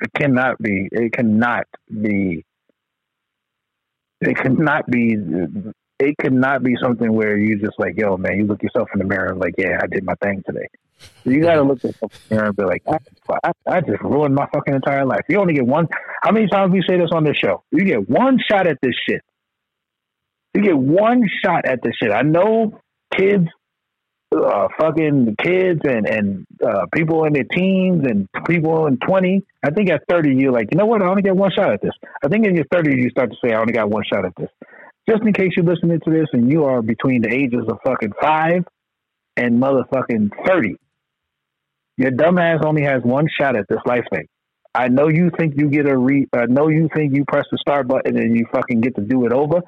It cannot be. It cannot be. It cannot be it could not be something where you just like, yo, man, you look yourself in the mirror and like, yeah, I did my thing today. You got to look at yourself in the mirror and be like, I, I, I, just ruined my fucking entire life. You only get one. How many times we say this on this show? You get one shot at this shit. You get one shot at this shit. I know kids, uh, fucking kids and and uh, people in their teens and people in twenty. I think at thirty, you're like, you know what? I only get one shot at this. I think in your thirties, you start to say, I only got one shot at this just in case you're listening to this and you are between the ages of fucking five and motherfucking 30, your dumbass only has one shot at this life thing. I know you think you get a re, I know you think you press the start button and you fucking get to do it over,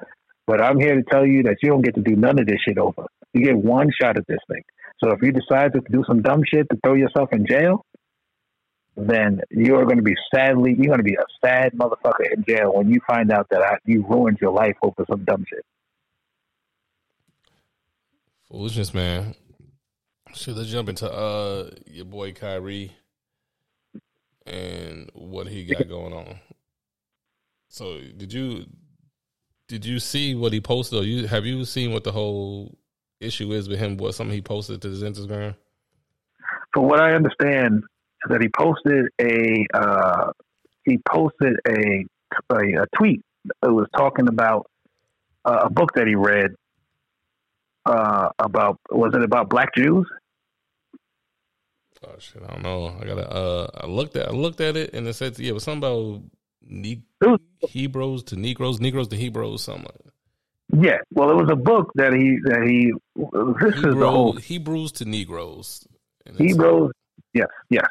but I'm here to tell you that you don't get to do none of this shit over. You get one shot at this thing. So if you decide to do some dumb shit to throw yourself in jail, then you're going to be sadly, you're going to be a sad motherfucker in jail when you find out that I, you ruined your life over some dumb shit. Foolishness, man. Should let's jump into uh your boy Kyrie and what he got going on. So, did you did you see what he posted? Or you have you seen what the whole issue is with him? What something he posted to his Instagram? From what I understand, that he posted a uh, he posted a, a, a tweet that was talking about uh, a book that he read uh, about was it about black Jews? Oh shit, I don't know. I gotta. Uh, I looked at I looked at it and it said yeah, it was something about ne- Hebrews to Negroes, Negroes to Hebrews, something. Like yeah, well, it was a book that he that he. This Hebrew, is the whole Hebrews to Negroes. Hebrews, yes, yes.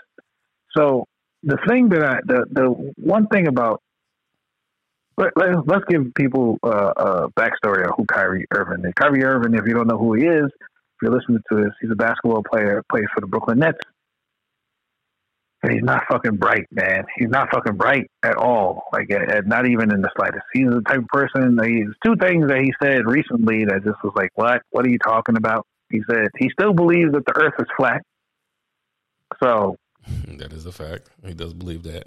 So the thing that I, the the one thing about let, us let's give people uh, a backstory of who Kyrie Irving is. Kyrie Irving, if you don't know who he is, if you're listening to this, he's a basketball player, plays for the Brooklyn Nets. And he's not fucking bright, man. He's not fucking bright at all. Like, at, at not even in the slightest. He's the type of person. He's two things that he said recently that just was like, "What? What are you talking about?" He said he still believes that the Earth is flat. So [laughs] That is a fact. He does believe that.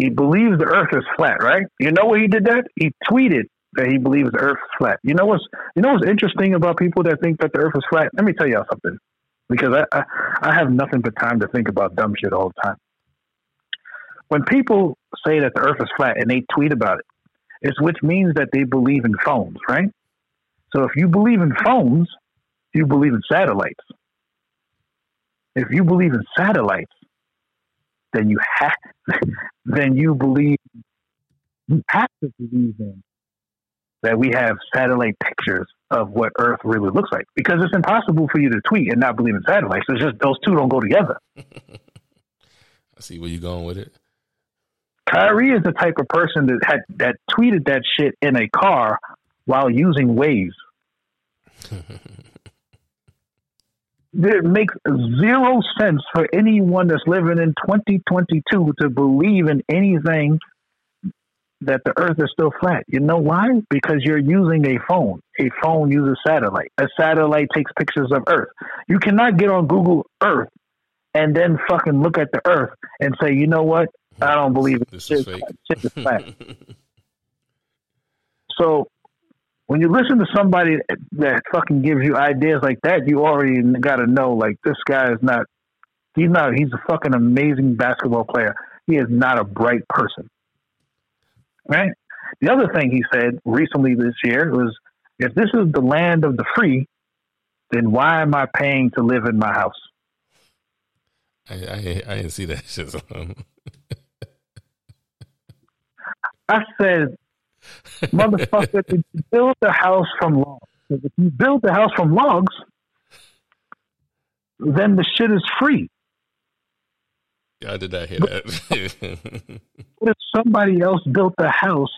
He believes the Earth is flat, right? You know why he did that? He tweeted that he believes the Earth is flat. You know what's you know what's interesting about people that think that the Earth is flat? Let me tell y'all something, because I I, I have nothing but time to think about dumb shit all the time. When people say that the Earth is flat and they tweet about it, it's which means that they believe in phones, right? So if you believe in phones, you believe in satellites. If you believe in satellites, then you have [laughs] then you believe you have to believe in that we have satellite pictures of what Earth really looks like. Because it's impossible for you to tweet and not believe in satellites. It's just those two don't go together. [laughs] I see where you're going with it. Kyrie is the type of person that had that tweeted that shit in a car while using Waze. [laughs] it makes zero sense for anyone that's living in 2022 to believe in anything that the earth is still flat. You know why? Because you're using a phone. A phone uses satellite. A satellite takes pictures of earth. You cannot get on Google Earth and then fucking look at the earth and say, you know what? I don't believe it. This is fake. Shit is flat. [laughs] so when you listen to somebody that fucking gives you ideas like that, you already got to know like this guy is not. He's not. He's a fucking amazing basketball player. He is not a bright person. Right. The other thing he said recently this year was, "If this is the land of the free, then why am I paying to live in my house?" I I, I didn't see that [laughs] shit. Um. I said, motherfucker, did you build the house from logs? If you build the house from logs, then the shit is free. Yeah, I did not hear that. [laughs] But if somebody else built the house,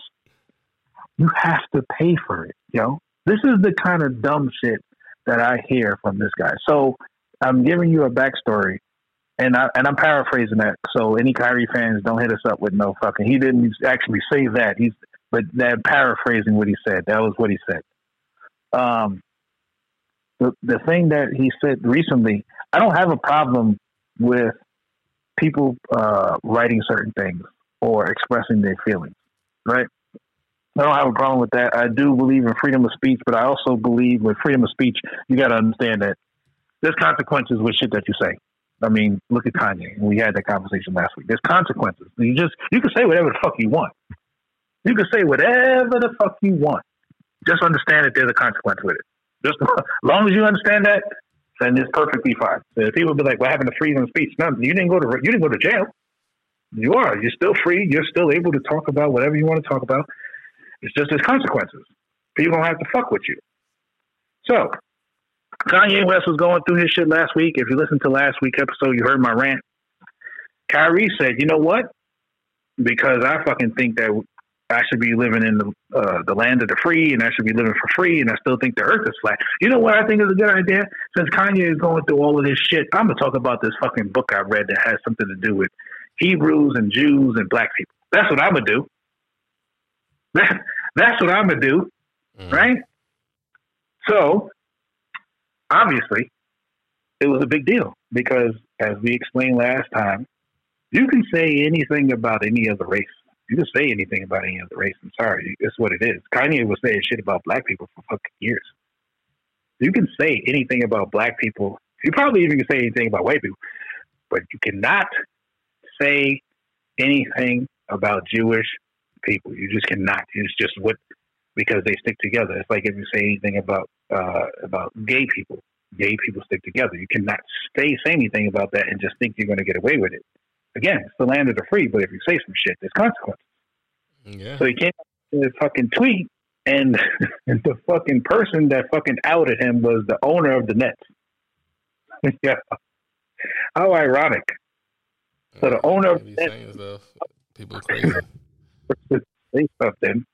you have to pay for it, yo. Know? This is the kind of dumb shit that I hear from this guy. So I'm giving you a backstory and I and I'm paraphrasing that. So any Kyrie fans don't hit us up with no fucking. He didn't actually say that. He's but that paraphrasing what he said. That was what he said. Um, the the thing that he said recently, I don't have a problem with people uh, writing certain things or expressing their feelings. Right. I don't have a problem with that. I do believe in freedom of speech, but I also believe with freedom of speech, you got to understand that there's consequences with shit that you say. I mean, look at Kanye. We had that conversation last week. There's consequences. You just you can say whatever the fuck you want. You can say whatever the fuck you want. Just understand that there's a consequence with it. Just [laughs] as long as you understand that, then it's perfectly fine. So people be like, "What happened to freedom of speech?" No, you didn't go to you didn't go to jail. You are. You're still free. You're still able to talk about whatever you want to talk about. It's just there's consequences. People don't have to fuck with you. So Kanye West was going through his shit last week. If you listened to last week's episode, you heard my rant. Kyrie said, "You know what? Because I fucking think that I should be living in the uh, the land of the free, and I should be living for free, and I still think the Earth is flat. You know what I think is a good idea? Since Kanye is going through all of this shit, I'm gonna talk about this fucking book I read that has something to do with Hebrews and Jews and black people. That's what I'm gonna do. That's what I'm gonna do, mm. right? So obviously, it was a big deal because, as we explained last time, you can say anything about any other race. You can say anything about any other race. I'm sorry, it's what it is. Kanye was saying shit about black people for fucking years. You can say anything about black people. You probably even can say anything about white people, but you cannot say anything about Jewish people. You just cannot. It's just what because they stick together. It's like if you say anything about uh, about gay people, gay people stick together. You cannot say say anything about that and just think you're going to get away with it. Again, it's the land of the free, but if you say some shit, there's consequences. Yeah. So you can't fucking tweet, [laughs] and the fucking person that fucking outed him was the owner of the Nets. [laughs] yeah, how ironic. So the owner of the Nets, people are crazy. [laughs] say something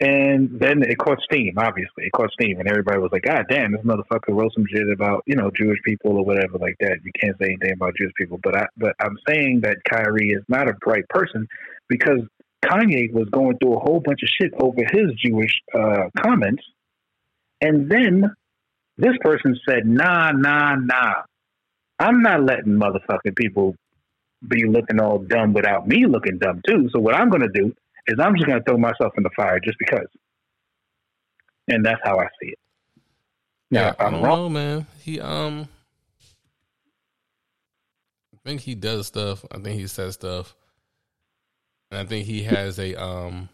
and then it caught steam, obviously. It caught steam, and everybody was like, God damn, this motherfucker wrote some shit about, you know, Jewish people or whatever like that. You can't say anything about Jewish people. But, I, but I'm saying that Kyrie is not a bright person because Kanye was going through a whole bunch of shit over his Jewish uh, comments. And then this person said, nah, nah, nah. I'm not letting motherfucking people be looking all dumb without me looking dumb too. So what I'm going to do is I'm just going to throw myself in the fire just because. And that's how I see it. Now, yeah, I don't wrong, know, man. He um, I think he does stuff. I think he says stuff, and I think he has a um,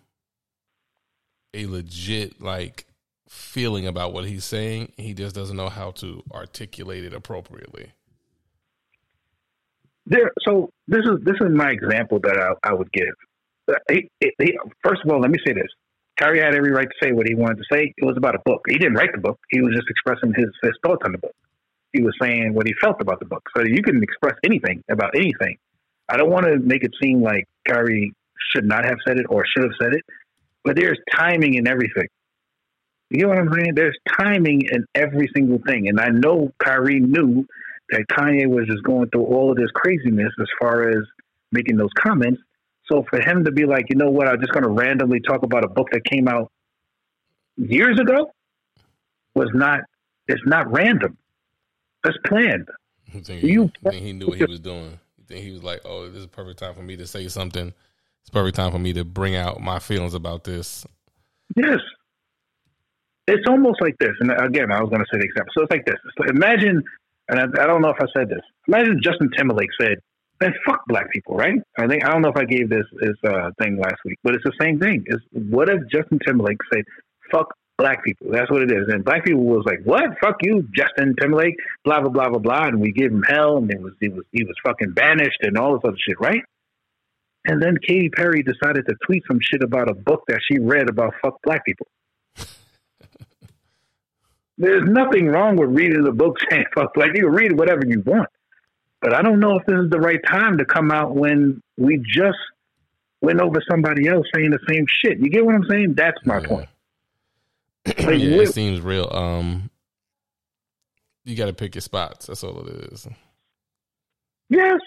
a legit like feeling about what he's saying. He just doesn't know how to articulate it appropriately. There. So this is this is my example that I, I would give. He, he, first of all, let me say this: Kyrie had every right to say what he wanted to say. It was about a book. He didn't write the book. He was just expressing his, his thoughts on the book. He was saying what he felt about the book. So you can express anything about anything. I don't want to make it seem like Kyrie should not have said it or should have said it, but there's timing in everything. You know what I'm saying? There's timing in every single thing. And I know Kyrie knew that Kanye was just going through all of this craziness as far as making those comments. So for him to be like, you know what, I'm just going to randomly talk about a book that came out years ago was not, it's not random. It's planned. You think, he, you think he knew what he was doing? You think he was like, oh, this is a perfect time for me to say something. It's perfect time for me to bring out my feelings about this. Yes. It's almost like this. And again, I was going to say the example. So it's like this. So imagine, and I, I don't know if I said this. Imagine Justin Timberlake said, then fuck black people, right? I think I don't know if I gave this this uh, thing last week, but it's the same thing. Is what if Justin Timberlake said, "Fuck black people"? That's what it is. And black people was like, "What? Fuck you, Justin Timberlake." Blah blah blah blah blah, and we give him hell, and it was he was he was fucking banished and all this other shit, right? And then Katy Perry decided to tweet some shit about a book that she read about fuck black people. [laughs] There's nothing wrong with reading a book saying fuck black. You can read whatever you want. But I don't know if this is the right time to come out when we just went over somebody else saying the same shit. You get what I'm saying? That's my yeah. point. [clears throat] Like, yeah, it seems real. Um, you got to pick your spots. That's all it is. Yes,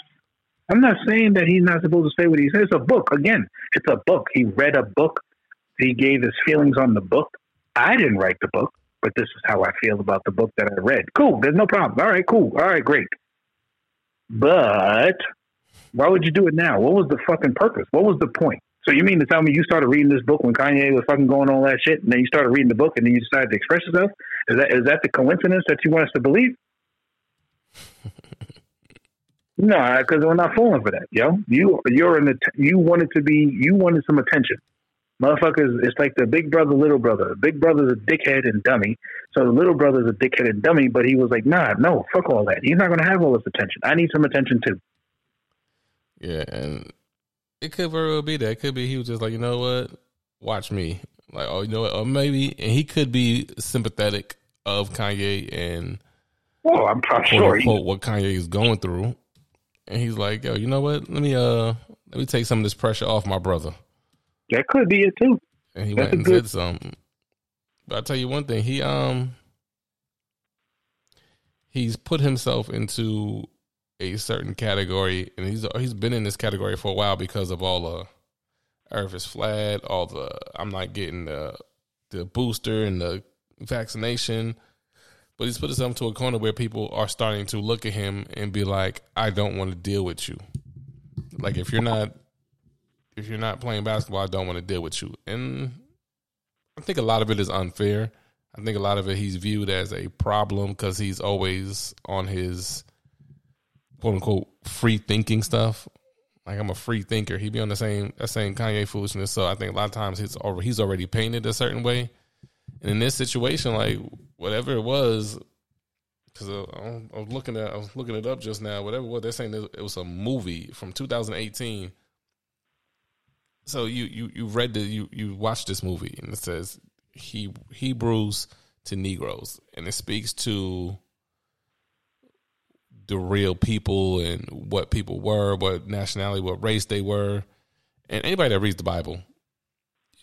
I'm not saying that he's not supposed to say what he says. It's a book. Again, it's a book. He read a book. He gave his feelings on the book. I didn't write the book, but this is how I feel about the book that I read. Cool. There's no problem. All right. Cool. All right. Great. But why would you do it now? What was the fucking purpose? What was the point? So you mean to tell me you started reading this book when Kanye was fucking going all that shit, and then you started reading the book, and then you decided to express yourself? Is that is that the coincidence that you want us to believe? [laughs] no, because we're not falling for that, yo. You you're in the you wanted to be you wanted some attention. Motherfuckers, it's like the big brother, little brother. Big brother's a dickhead and dummy. So the little brother's a dickhead and dummy, but he was like, nah, no, fuck all that. He's not going to have all this attention. I need some attention too. Yeah, and it could very well be that. It could be he was just like, you know what? Watch me. Like, oh, you know what? Or maybe, and he could be sympathetic of Kanye and, well, I'm quote, sure unquote, what Kanye is going through. And he's like, yo, you know what? Let me, uh, let me take some of this pressure off my brother. That could be it too. And he That's went and good... said something. But I'll tell you one thing, he um he's put himself into a certain category and he's he's been in this category for a while because of all the earth is flat, all the I'm not getting the the booster and the vaccination. But he's put himself into a corner where people are starting to look at him and be like, I don't want to deal with you. Like if you're not if you're not playing basketball, I don't want to deal with you. And I think a lot of it is unfair. I think a lot of it he's viewed as a problem because he's always on his quote unquote free thinking stuff. Like I'm a free thinker. He'd be on the same that same Kanye foolishness. So I think a lot of times he's already, he's already painted a certain way. And in this situation, like whatever it was, because I, was looking at I was looking it up just now. Whatever was, they're saying it was a movie from 2018 so you you you read the you you watched this movie and it says he Hebrews to Negroes and it speaks to the real people and what people were, what nationality, what race they were. And anybody that reads the Bible,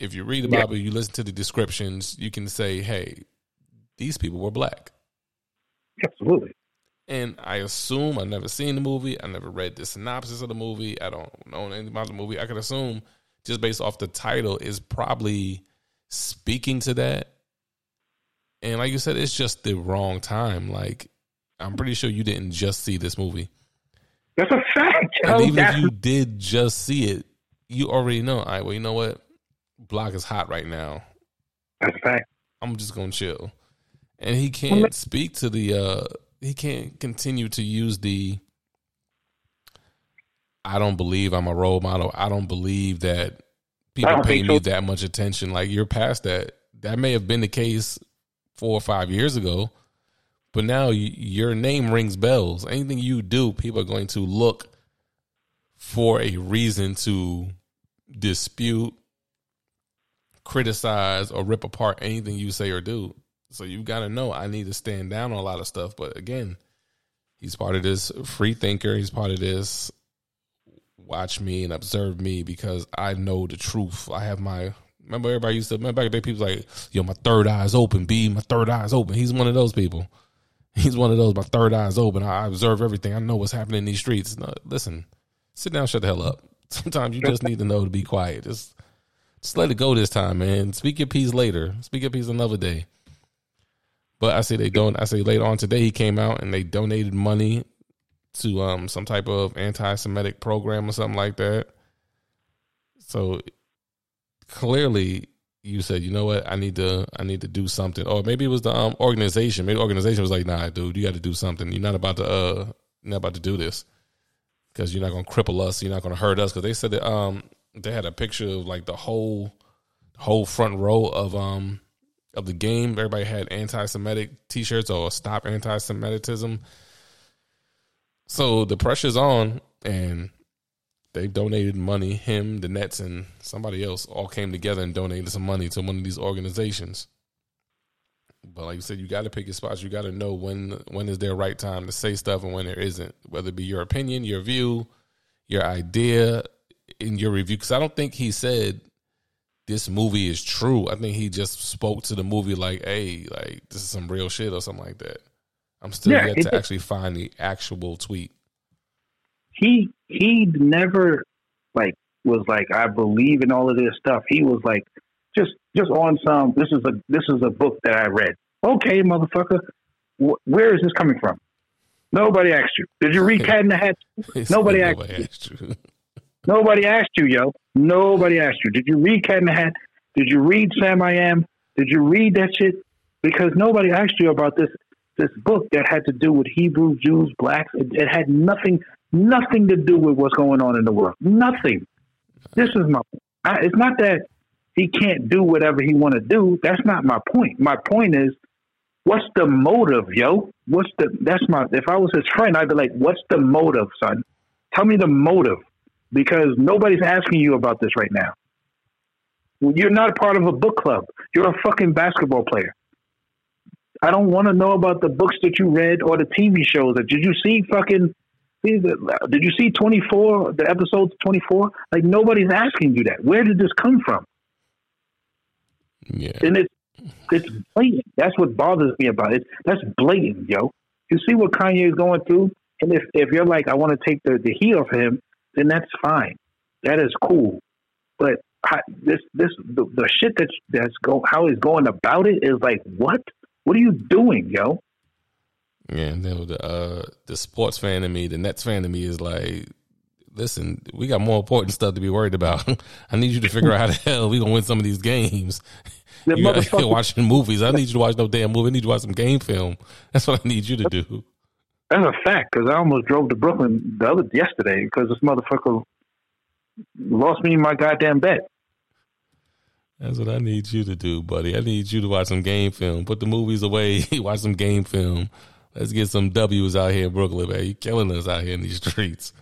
if you read the Bible, you listen to the descriptions, you can say, "Hey, these people were black." Absolutely. And I assume I've never seen the movie. I never read the synopsis of the movie. I don't know anything about the movie. I could assume just based off the title, is probably speaking to that. And like you said, it's just the wrong time. Like, I'm pretty sure you didn't just see this movie. That's a fact. And even That's- if you did just see it, you already know. All right, well, you know what? Block is hot right now. That's a fact. I'm just gonna chill. And he can't speak to the uh he can't continue to use the I don't believe I'm a role model. I don't believe that people pay me so. that much attention. Like you're past that. That may have been the case four or five years ago, but now your name rings bells. Anything you do, people are going to look for a reason to dispute, criticize, or rip apart anything you say or do. So you got to know I need to stand down on a lot of stuff. But again, he's part of this free thinker. He's part of this watch me and observe me because I know the truth. I have my remember everybody used to remember back in the day people like, yo, my third eye's open, B, my third eye's open. He's one of those people. He's one of those, my third eye's open. I observe everything. I know what's happening in these streets. No, listen, sit down, shut the hell up. [laughs] Sometimes you just need to know to be quiet. Just just let it go this time, man. Speak your piece later. Speak your piece another day. But I say they don't. I say later on today he came out and they donated money to um some type of anti-Semitic program or something like that. So clearly, you said, you know what, I need to, I need to do something, or maybe it was the um organization. Maybe the organization was like, nah, dude, you got to do something. You're not about to, uh, not about to do this because you're not to cripple us. You're not to hurt us. Because they said that um they had a picture of like the whole whole front row of um of the game. Everybody had anti-Semitic T-shirts or "Stop Anti-Semitism." So the pressure's on, and they donated money. Him, the Nets, and somebody else all came together and donated some money to one of these organizations. But like you said, you got to pick your spots. You got to know when when is their right time to say stuff and when there isn't. Whether it be your opinion, your view, your idea in your review. Because I don't think he said this movie is true. I think he just spoke to the movie like, "Hey, like this is some real shit" or something like that. I'm still Yeah, yet to did. actually find the actual tweet. he he never like was like I believe in all of this stuff. He was like just just on some. This is a this is a book that I read. Okay, motherfucker, Wh- where is this coming from? Nobody asked you. Did you read [laughs] Cat in the Hat? Nobody said asked nobody asked you. [laughs] Nobody asked you, yo. Nobody asked you. Did you read Cat in the Hat? Did you read Sam I Am? Did you read that shit? Because nobody asked you about this this book that had to do with Hebrew Jews, blacks. It, it had nothing nothing to do with what's going on in the world. Nothing. This is my. I, it's not that he can't do whatever he want to do. That's not my point. My point is, what's the motive, yo? What's the? That's my. If I was his friend, I'd be like, what's the motive, son? Tell me the motive because nobody's asking you about this right now. You're not part of a book club. You're a fucking basketball player. I don't want to know about the books that you read or the TV shows. That did you see fucking? Did you see twenty four? The episodes twenty four? Like nobody's asking you that. Where did this come from? Yeah. And it's it's blatant. That's what bothers me about it. That's blatant, yo. You see what Kanye is going through, and if if you're like, I want to take the the heat off him, then that's fine. That is cool. But I, this this the, the shit that's that's go how he's going about it is like what? What are you doing, yo? Yeah, and then the uh, the sports fan in me, the Nets fan in me is like, listen, we got more important stuff to be worried about. [laughs] I need you to figure out how the [laughs] hell we gonna win some of these games. [laughs] The You got motherfucker- watching movies. I need you to watch no damn movie. I need you to watch some game film. That's what I need you to do. That's a fact because I almost drove to Brooklyn the other yesterday because this motherfucker lost me my goddamn bet. That's what I need you to do, buddy. I need you to watch some game film. Put the movies away. [laughs] watch some game film. Let's get some W's out here in Brooklyn, man. You killing us out here in these streets.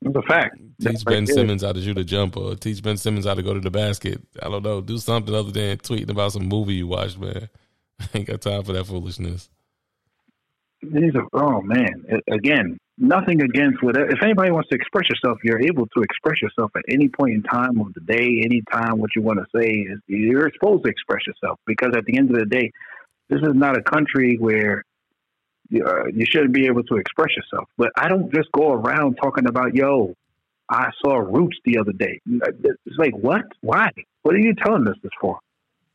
It's a fact. Teach That's Ben. Simmons how to shoot a jumper. Teach Ben Simmons how to go to the basket. I don't know. Do something other than tweeting about some movie you watched, man. I [laughs] ain't got time for that foolishness. These are oh man. Again, nothing against whatever. If anybody wants to express yourself, you're able to express yourself at any point in time of the day, any time. What you want to say is you're supposed to express yourself because at the end of the day, this is not a country where you, uh, you shouldn't be able to express yourself. But I don't just go around talking about yo. I saw Roots the other day. It's like what? Why? What are you telling us this for?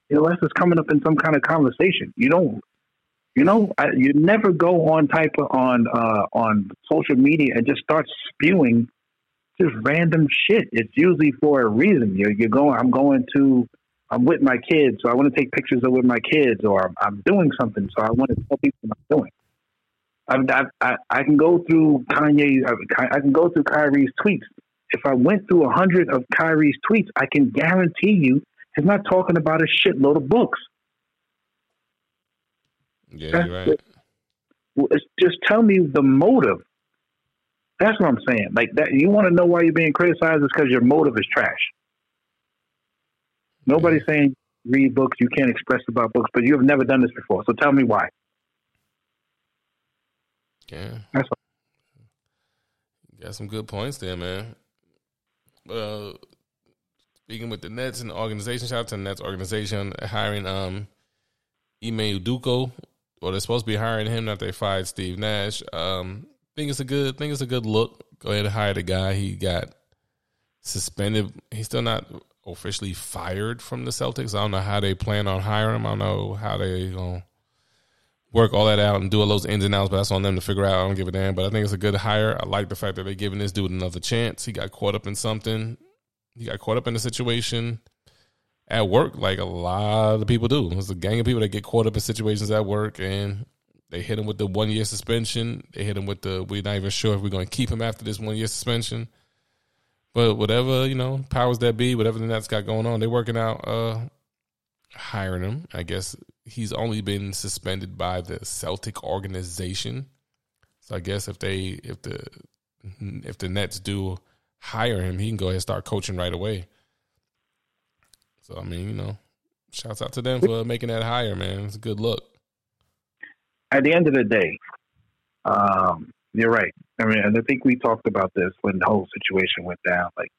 Unless it's coming up in some kind of conversation. You don't You know, I, you never go on type of on uh, on social media and just start spewing just random shit. It's usually for a reason. You're you're going. I'm going to. I'm with my kids, so I want to take pictures of with my kids, or I'm, I'm doing something, so I want to tell people what I'm doing. I, I, I can go through Kanye. I can go through Kyrie's tweets. If I went through a hundred of Kyrie's tweets, I can guarantee you he's not talking about a shitload of books. Yeah, you're right. Just tell me the motive. That's what I'm saying. Like that, you want to know why you're being criticized is because your motive is trash. Nobody's saying read books, you can't express about books, but you have never done this before. So tell me why. Yeah, that's got some good points there, man. Uh, speaking with the Nets and the organization, shout out to the Nets organization hiring um Ime Udoka well, they're supposed to be hiring him after they fired Steve Nash. Um, think it's a good think it's a good look. Go ahead and hire the guy. He got suspended. He's still not officially fired from the Celtics. I don't know how they plan on hiring him. I don't know how they gonna work all that out and do all those ins and outs, but that's on them to figure out. I don't give a damn. But I think it's a good hire. I like the fact that they're giving this dude another chance. He got caught up in something. He got caught up in a situation at work, like a lot of people do. There's a gang of people that get caught up in situations at work, and they hit him with the one year suspension. They hit him with the we're not even sure if we're going to keep him after this one year suspension. But whatever you know, powers that be, whatever the Nets got going on, they're working out uh, hiring him. I guess he's only been suspended by the Celtic organization. So I guess if they if the if the Nets do hire him, he can go ahead and start coaching right away. So I mean, you know, shouts out to them for making that higher, man. It's a good look. At the end of the day, um, you're right. I mean, and I think we talked about this when the whole situation went down. Like,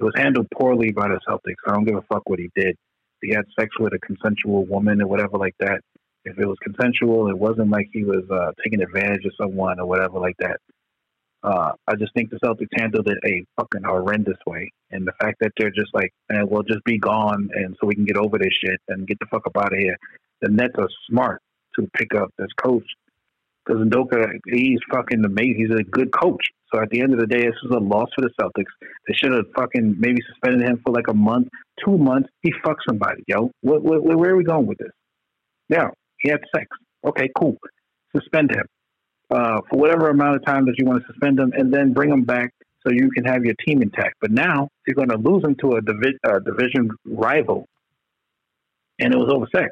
it was handled poorly by the Celtics. I don't give a fuck what he did. He had sex with a consensual woman or whatever like that. If it was consensual, it wasn't like he was uh, taking advantage of someone or whatever like that. Uh, I just think the Celtics handled it a fucking horrendous way, and the fact that they're just like, eh, "We'll just be gone," and so we can get over this shit and get the fuck up out of here. The Nets are smart to pick up this coach because Udoka, he's fucking amazing. He's a good coach. So at the end of the day, this is a loss for the Celtics. They should have fucking maybe suspended him for like a month, two months. He fucked somebody, yo. Where, where, where are we going with this? Now he had sex. Okay, cool. Suspend him uh, for whatever amount of time that you want to suspend them, and then bring them back so you can have your team intact. But now you're going to lose them to a divi- uh, division rival, and it was over sex.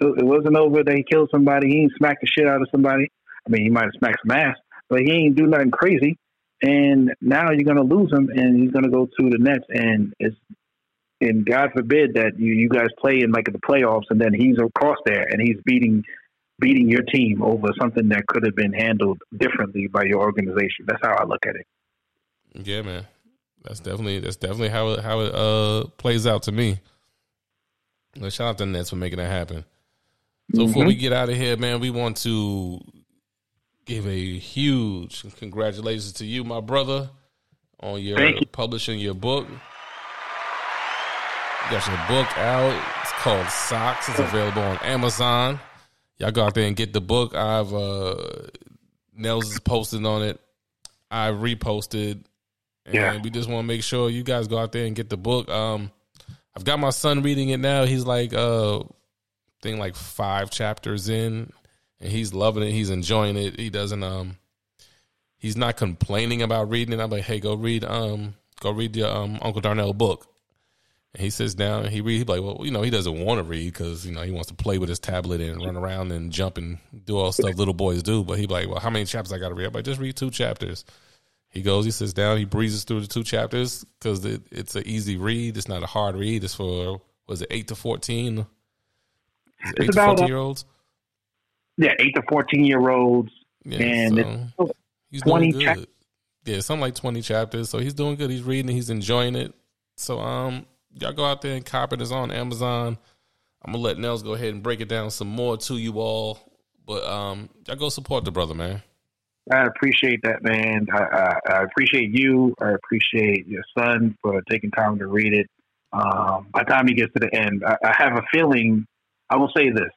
It wasn't over that he killed somebody. He ain't smacked the shit out of somebody. I mean, he might have smacked some ass, but he ain't do nothing crazy. And now you're going to lose him, and he's going to go to the Nets, and it's and God forbid that you you guys play in like the playoffs, and then he's across there and he's beating beating your team over something that could have been handled differently by your organization. That's how I look at it. Yeah, man. That's definitely that's definitely how it how it uh plays out to me. Well, shout out to Nets for making that happen. So mm-hmm. before we get out of here, man, we want to give a huge congratulations to you, my brother, on your you. publishing your book. You got your book out. It's called Socks. It's available on Amazon y'all go out there and get the book. I've uh Nels is posting on it. I reposted. And yeah. we just want to make sure you guys go out there and get the book. Um I've got my son reading it now. He's like uh thing like five chapters in and he's loving it. He's enjoying it. He doesn't um he's not complaining about reading it. I'm like, hey, go read um go read your um Uncle Darnell book. And he sits down and he reads. He's like, well, you know, he doesn't want to read because you know he wants to play with his tablet and run around and jump and do all stuff little boys do. But he's like, well, how many chapters I got to read? I'm like, just read two chapters. He goes, he sits down, he breezes through the two chapters because it, it's an easy read. It's not a hard read. It's for was it eight to fourteen? It's eight about, to fourteen year olds. Yeah, eight to fourteen year olds, yeah, and so he's twenty doing good. yeah, something like twenty chapters. So he's doing good. He's reading. He's enjoying it. So um, y'all go out there and cop it. It's on Amazon. I'm gonna let Nels go ahead and break it down some more to you all. But um, y'all go support the brother, man. I appreciate that, man. I, I, I appreciate you. I appreciate your son for taking time to read it. Um, by the time he gets to the end, I, I have a feeling. I will say this: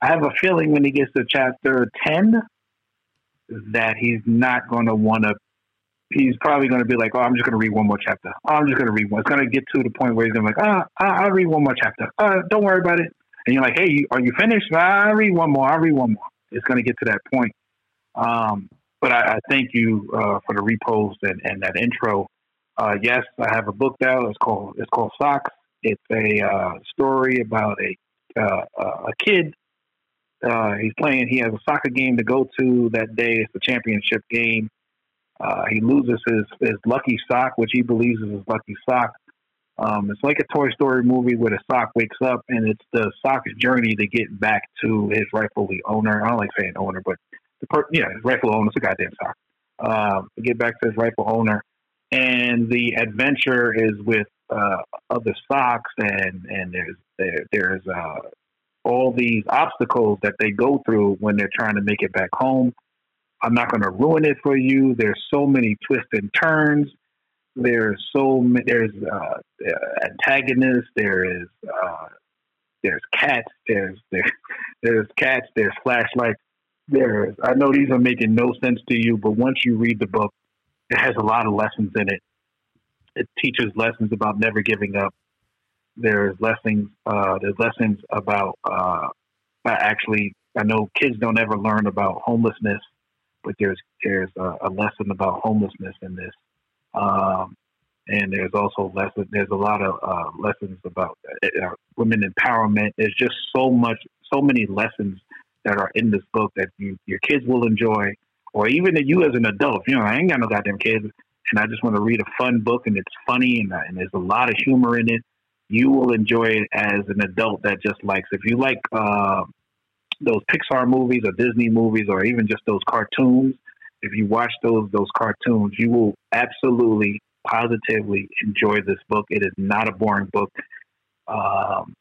I have a feeling when he gets to chapter ten that he's not going to want to. He's probably going to be like, "Oh, I'm just going to read one more chapter. Oh, I'm just going to read one." It's going to get to the point where he's going to be like, "Ah, I'll read one more chapter. Uh, don't worry about it." And you're like, "Hey, are you finished? I'll read one more. I'll read one more." It's going to get to that point. Um, but I, I, thank you uh, for the repost and, and that intro. Uh, yes, I have a book now. It's called it's called Socks. It's a uh, story about a uh, a kid. Uh, he's playing. He has a soccer game to go to that day. It's the championship game. Uh, he loses his his lucky sock, which he believes is his lucky sock. Um, it's like a Toy Story movie where the sock wakes up, and it's the sock's journey to get back to his rightfully owner. I don't like saying owner, but the per- yeah, his rightful owner is a goddamn sock. Uh, to get back to his rightful owner, and the adventure is with uh, other socks, and and there's there, there's uh, all these obstacles that they go through when they're trying to make it back home. I'm not going to ruin it for you. There's so many twists and turns. There's so many, there's uh, antagonists. There is uh, there's cats. There's there, [laughs] there's cats. There's flashlights. There's I know these are making no sense to you, but once you read the book, it has a lot of lessons in it. It teaches lessons about never giving up. There's lessons. Uh, there's lessons about uh, actually. I know kids don't ever learn about homelessness, but there's there's a, a lesson about homelessness in this. Um, and there's also lessons. There's a lot of uh, lessons about uh, women empowerment. There's just so much, so many lessons that are in this book that you, your kids will enjoy, or even that you as an adult. You know, I ain't got no goddamn kids, and I just want to read a fun book, and it's funny, and, and there's a lot of humor in it. You will enjoy it as an adult that just likes. If you like uh, those Pixar movies or Disney movies, or even just those cartoons, if you watch those those cartoons, you will absolutely, positively enjoy this book. It is not a boring book. Um,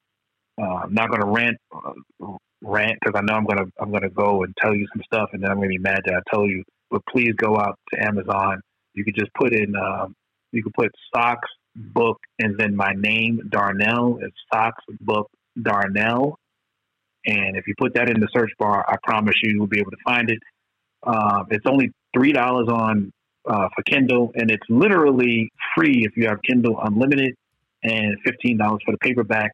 uh, I'm not going to rant uh, rant because I know I'm gonna I'm gonna go and tell you some stuff, and then I'm gonna be mad that I told you. But please go out to Amazon. You could just put in um, you could put socks book and then my name Darnell. It's socks book Darnell, and if you put that in the search bar, I promise you you'll be able to find it. Uh, it's only three dollars on uh, for Kindle, and it's literally free if you have Kindle Unlimited, and fifteen dollars for the paperback.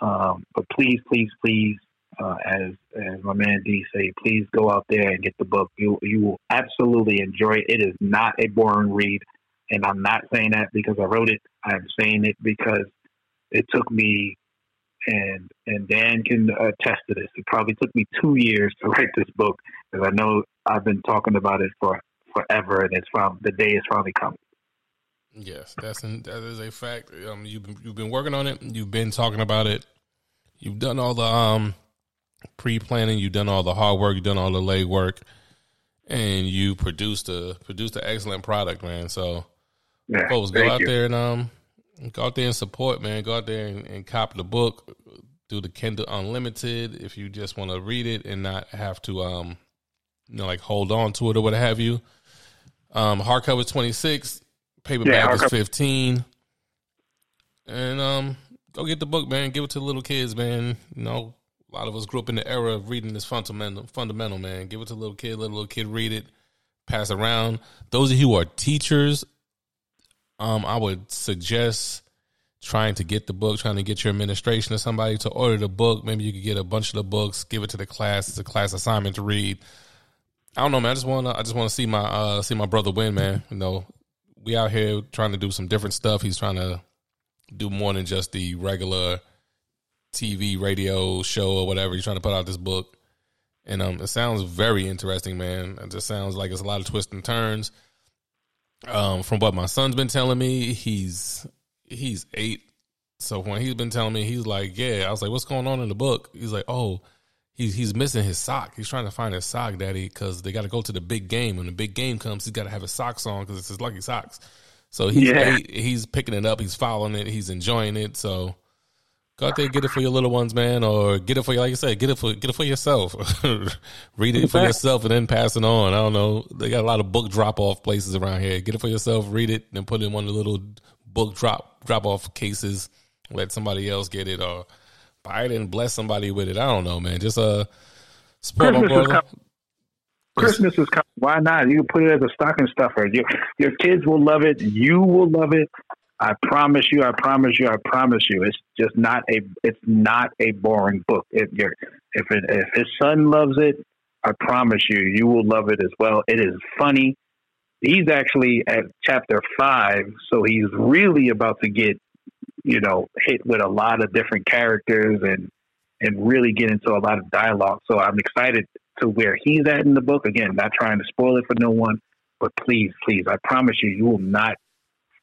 Um, but please, please, please uh, as as my man D say, please go out there and get the book. You you will absolutely enjoy it. It is not a boring read, and I'm not saying that because I wrote it. I'm saying it because it took me, and and Dan can attest to this. It probably took me two years to write this book because I know I've been talking about it for forever, and it's from the day is finally coming. Yes, that's an, that is a fact. Um, you've you've been working on it. You've been talking about it. You've done all the um pre planning. You've done all the hard work. You've done all the leg work, and you produced a produced an excellent product, man. So, yeah, folks, go out you. there and um, go out there and support, man. Go out there and, and cop the book. Do the Kindle Unlimited if you just want to read it and not have to um, you know, like hold on to it or what have you. Um, hardcover twenty six, paperback yeah, is fifteen, and um, go get the book, man. Give it to the little kids, man. You know, a lot of us grew up in the era of reading this fundamental, fundamental man. Give it to a little kid, let a little kid read it, pass around. Those of you who are teachers, um, I would suggest trying to get the book, trying to get your administration or somebody to order the book. Maybe you could get a bunch of the books, give it to the class. It's a class assignment to read. I don't know, man. I just want to, I just want to see my, uh, see my brother win, man. You know, we out here trying to do some different stuff. He's trying to do more than just the regular TV, radio show, or whatever. He's trying to put out this book, and um, it sounds very interesting, man. It just sounds like it's a lot of twists and turns. Um, from what my son's been telling me, he's he's eight. So when he's been telling me, he's like, "Yeah." I was like, "What's going on in the book?" He's like, "Oh." He's he's missing his sock. He's trying to find his sock, Daddy, because they got to go to the big game. When the big game comes, he's got to have his socks on because it's his lucky socks. So he's yeah. he's picking it up. He's following it. He's enjoying it. So Go out there, get it for your little ones, man, or get it for like you said, get it for get it for yourself. [laughs] Read it for yourself and then pass it on. I don't know. They got a lot of book drop off places around here. Get it for yourself, read it, and put it in one of the little book drop drop off cases. Let somebody else get it or buy it and bless somebody with it. I don't know, man. Just uh, support Christmas my brother. Christmas is coming. Why not? You can put it as a stocking stuffer. Your your kids will love it. You will love it. I promise you. I promise you. I promise you. It's just not a. It's not a boring book. If your if it, if his son loves it, I promise you, you will love it as well. It is funny. He's actually at chapter five, so he's really about to get, you know, hit with a lot of different characters and and really get into a lot of dialogue. So I'm excited to where he's at in the book. Again, not trying to spoil it for no one, but please, please, I promise you, you will not.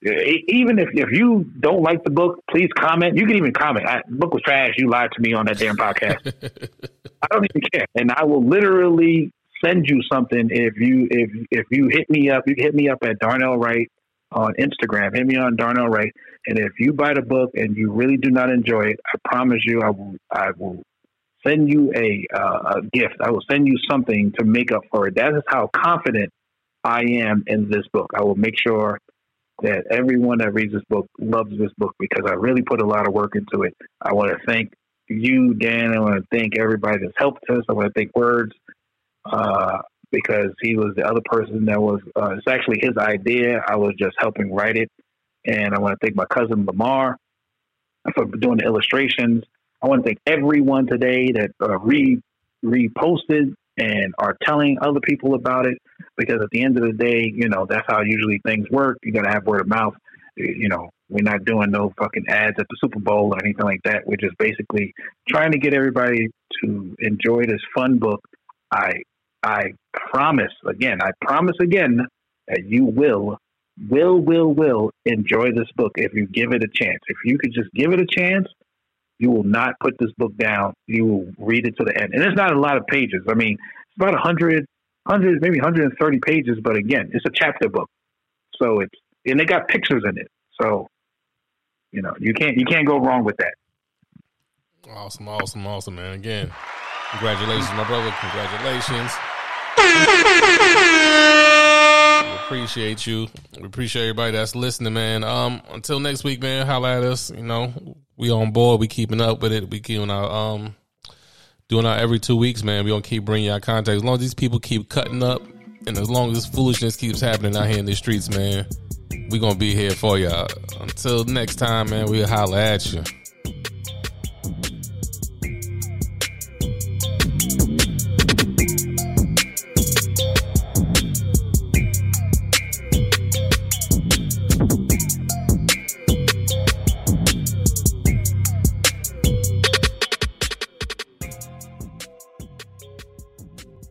Even if, if you don't like the book, please comment. You can even comment. I, the book was trash. You lied to me on that damn podcast. [laughs] I don't even care, and I will literally send you something if you if if you hit me up. You can hit me up at Darnell Wright on Instagram. Hit me on Darnell Wright, and if you buy the book and you really do not enjoy it, I promise you, I will I will send you a uh, a gift. I will send you something to make up for it. That is how confident I am in this book. I will make sure that everyone that reads this book loves this book because I really put a lot of work into it. I want to thank you, Dan. I want to thank everybody that's helped us. I want to thank Words uh, because he was the other person that was. Uh, it's actually his idea. I was just helping write it, and I want to thank my cousin Lamar for doing the illustrations. I want to thank everyone today that uh, re reposted and are telling other people about it because at the end of the day, you know, that's how usually things work. You got to have word of mouth. You know, we're not doing no fucking ads at the Super Bowl or anything like that. We're just basically trying to get everybody to enjoy this fun book. I I promise again, I promise again that you will will will will enjoy this book if you give it a chance. If you could just give it a chance, you will not put this book down. You will read it to the end. And it's not a lot of pages. I mean, it's about 100, 100 maybe 130 pages, but again, it's a chapter book. So it's, and they got pictures in it. So, you know, you can't, you can't go wrong with that. Awesome, awesome, awesome, man. Again, congratulations, my brother. Congratulations. [laughs] We appreciate you. We appreciate everybody that's listening, man. Um, until next week, man. Holla at us. You know, we on board. We keeping up with it. We keeping our um, doing our every two weeks, man. We gonna keep bringing y'all contact. As long as these people keep cutting up, and as long as this foolishness keeps happening out here in the streets, man, we gonna be here for y'all. Until next time, man. We'll holla at you.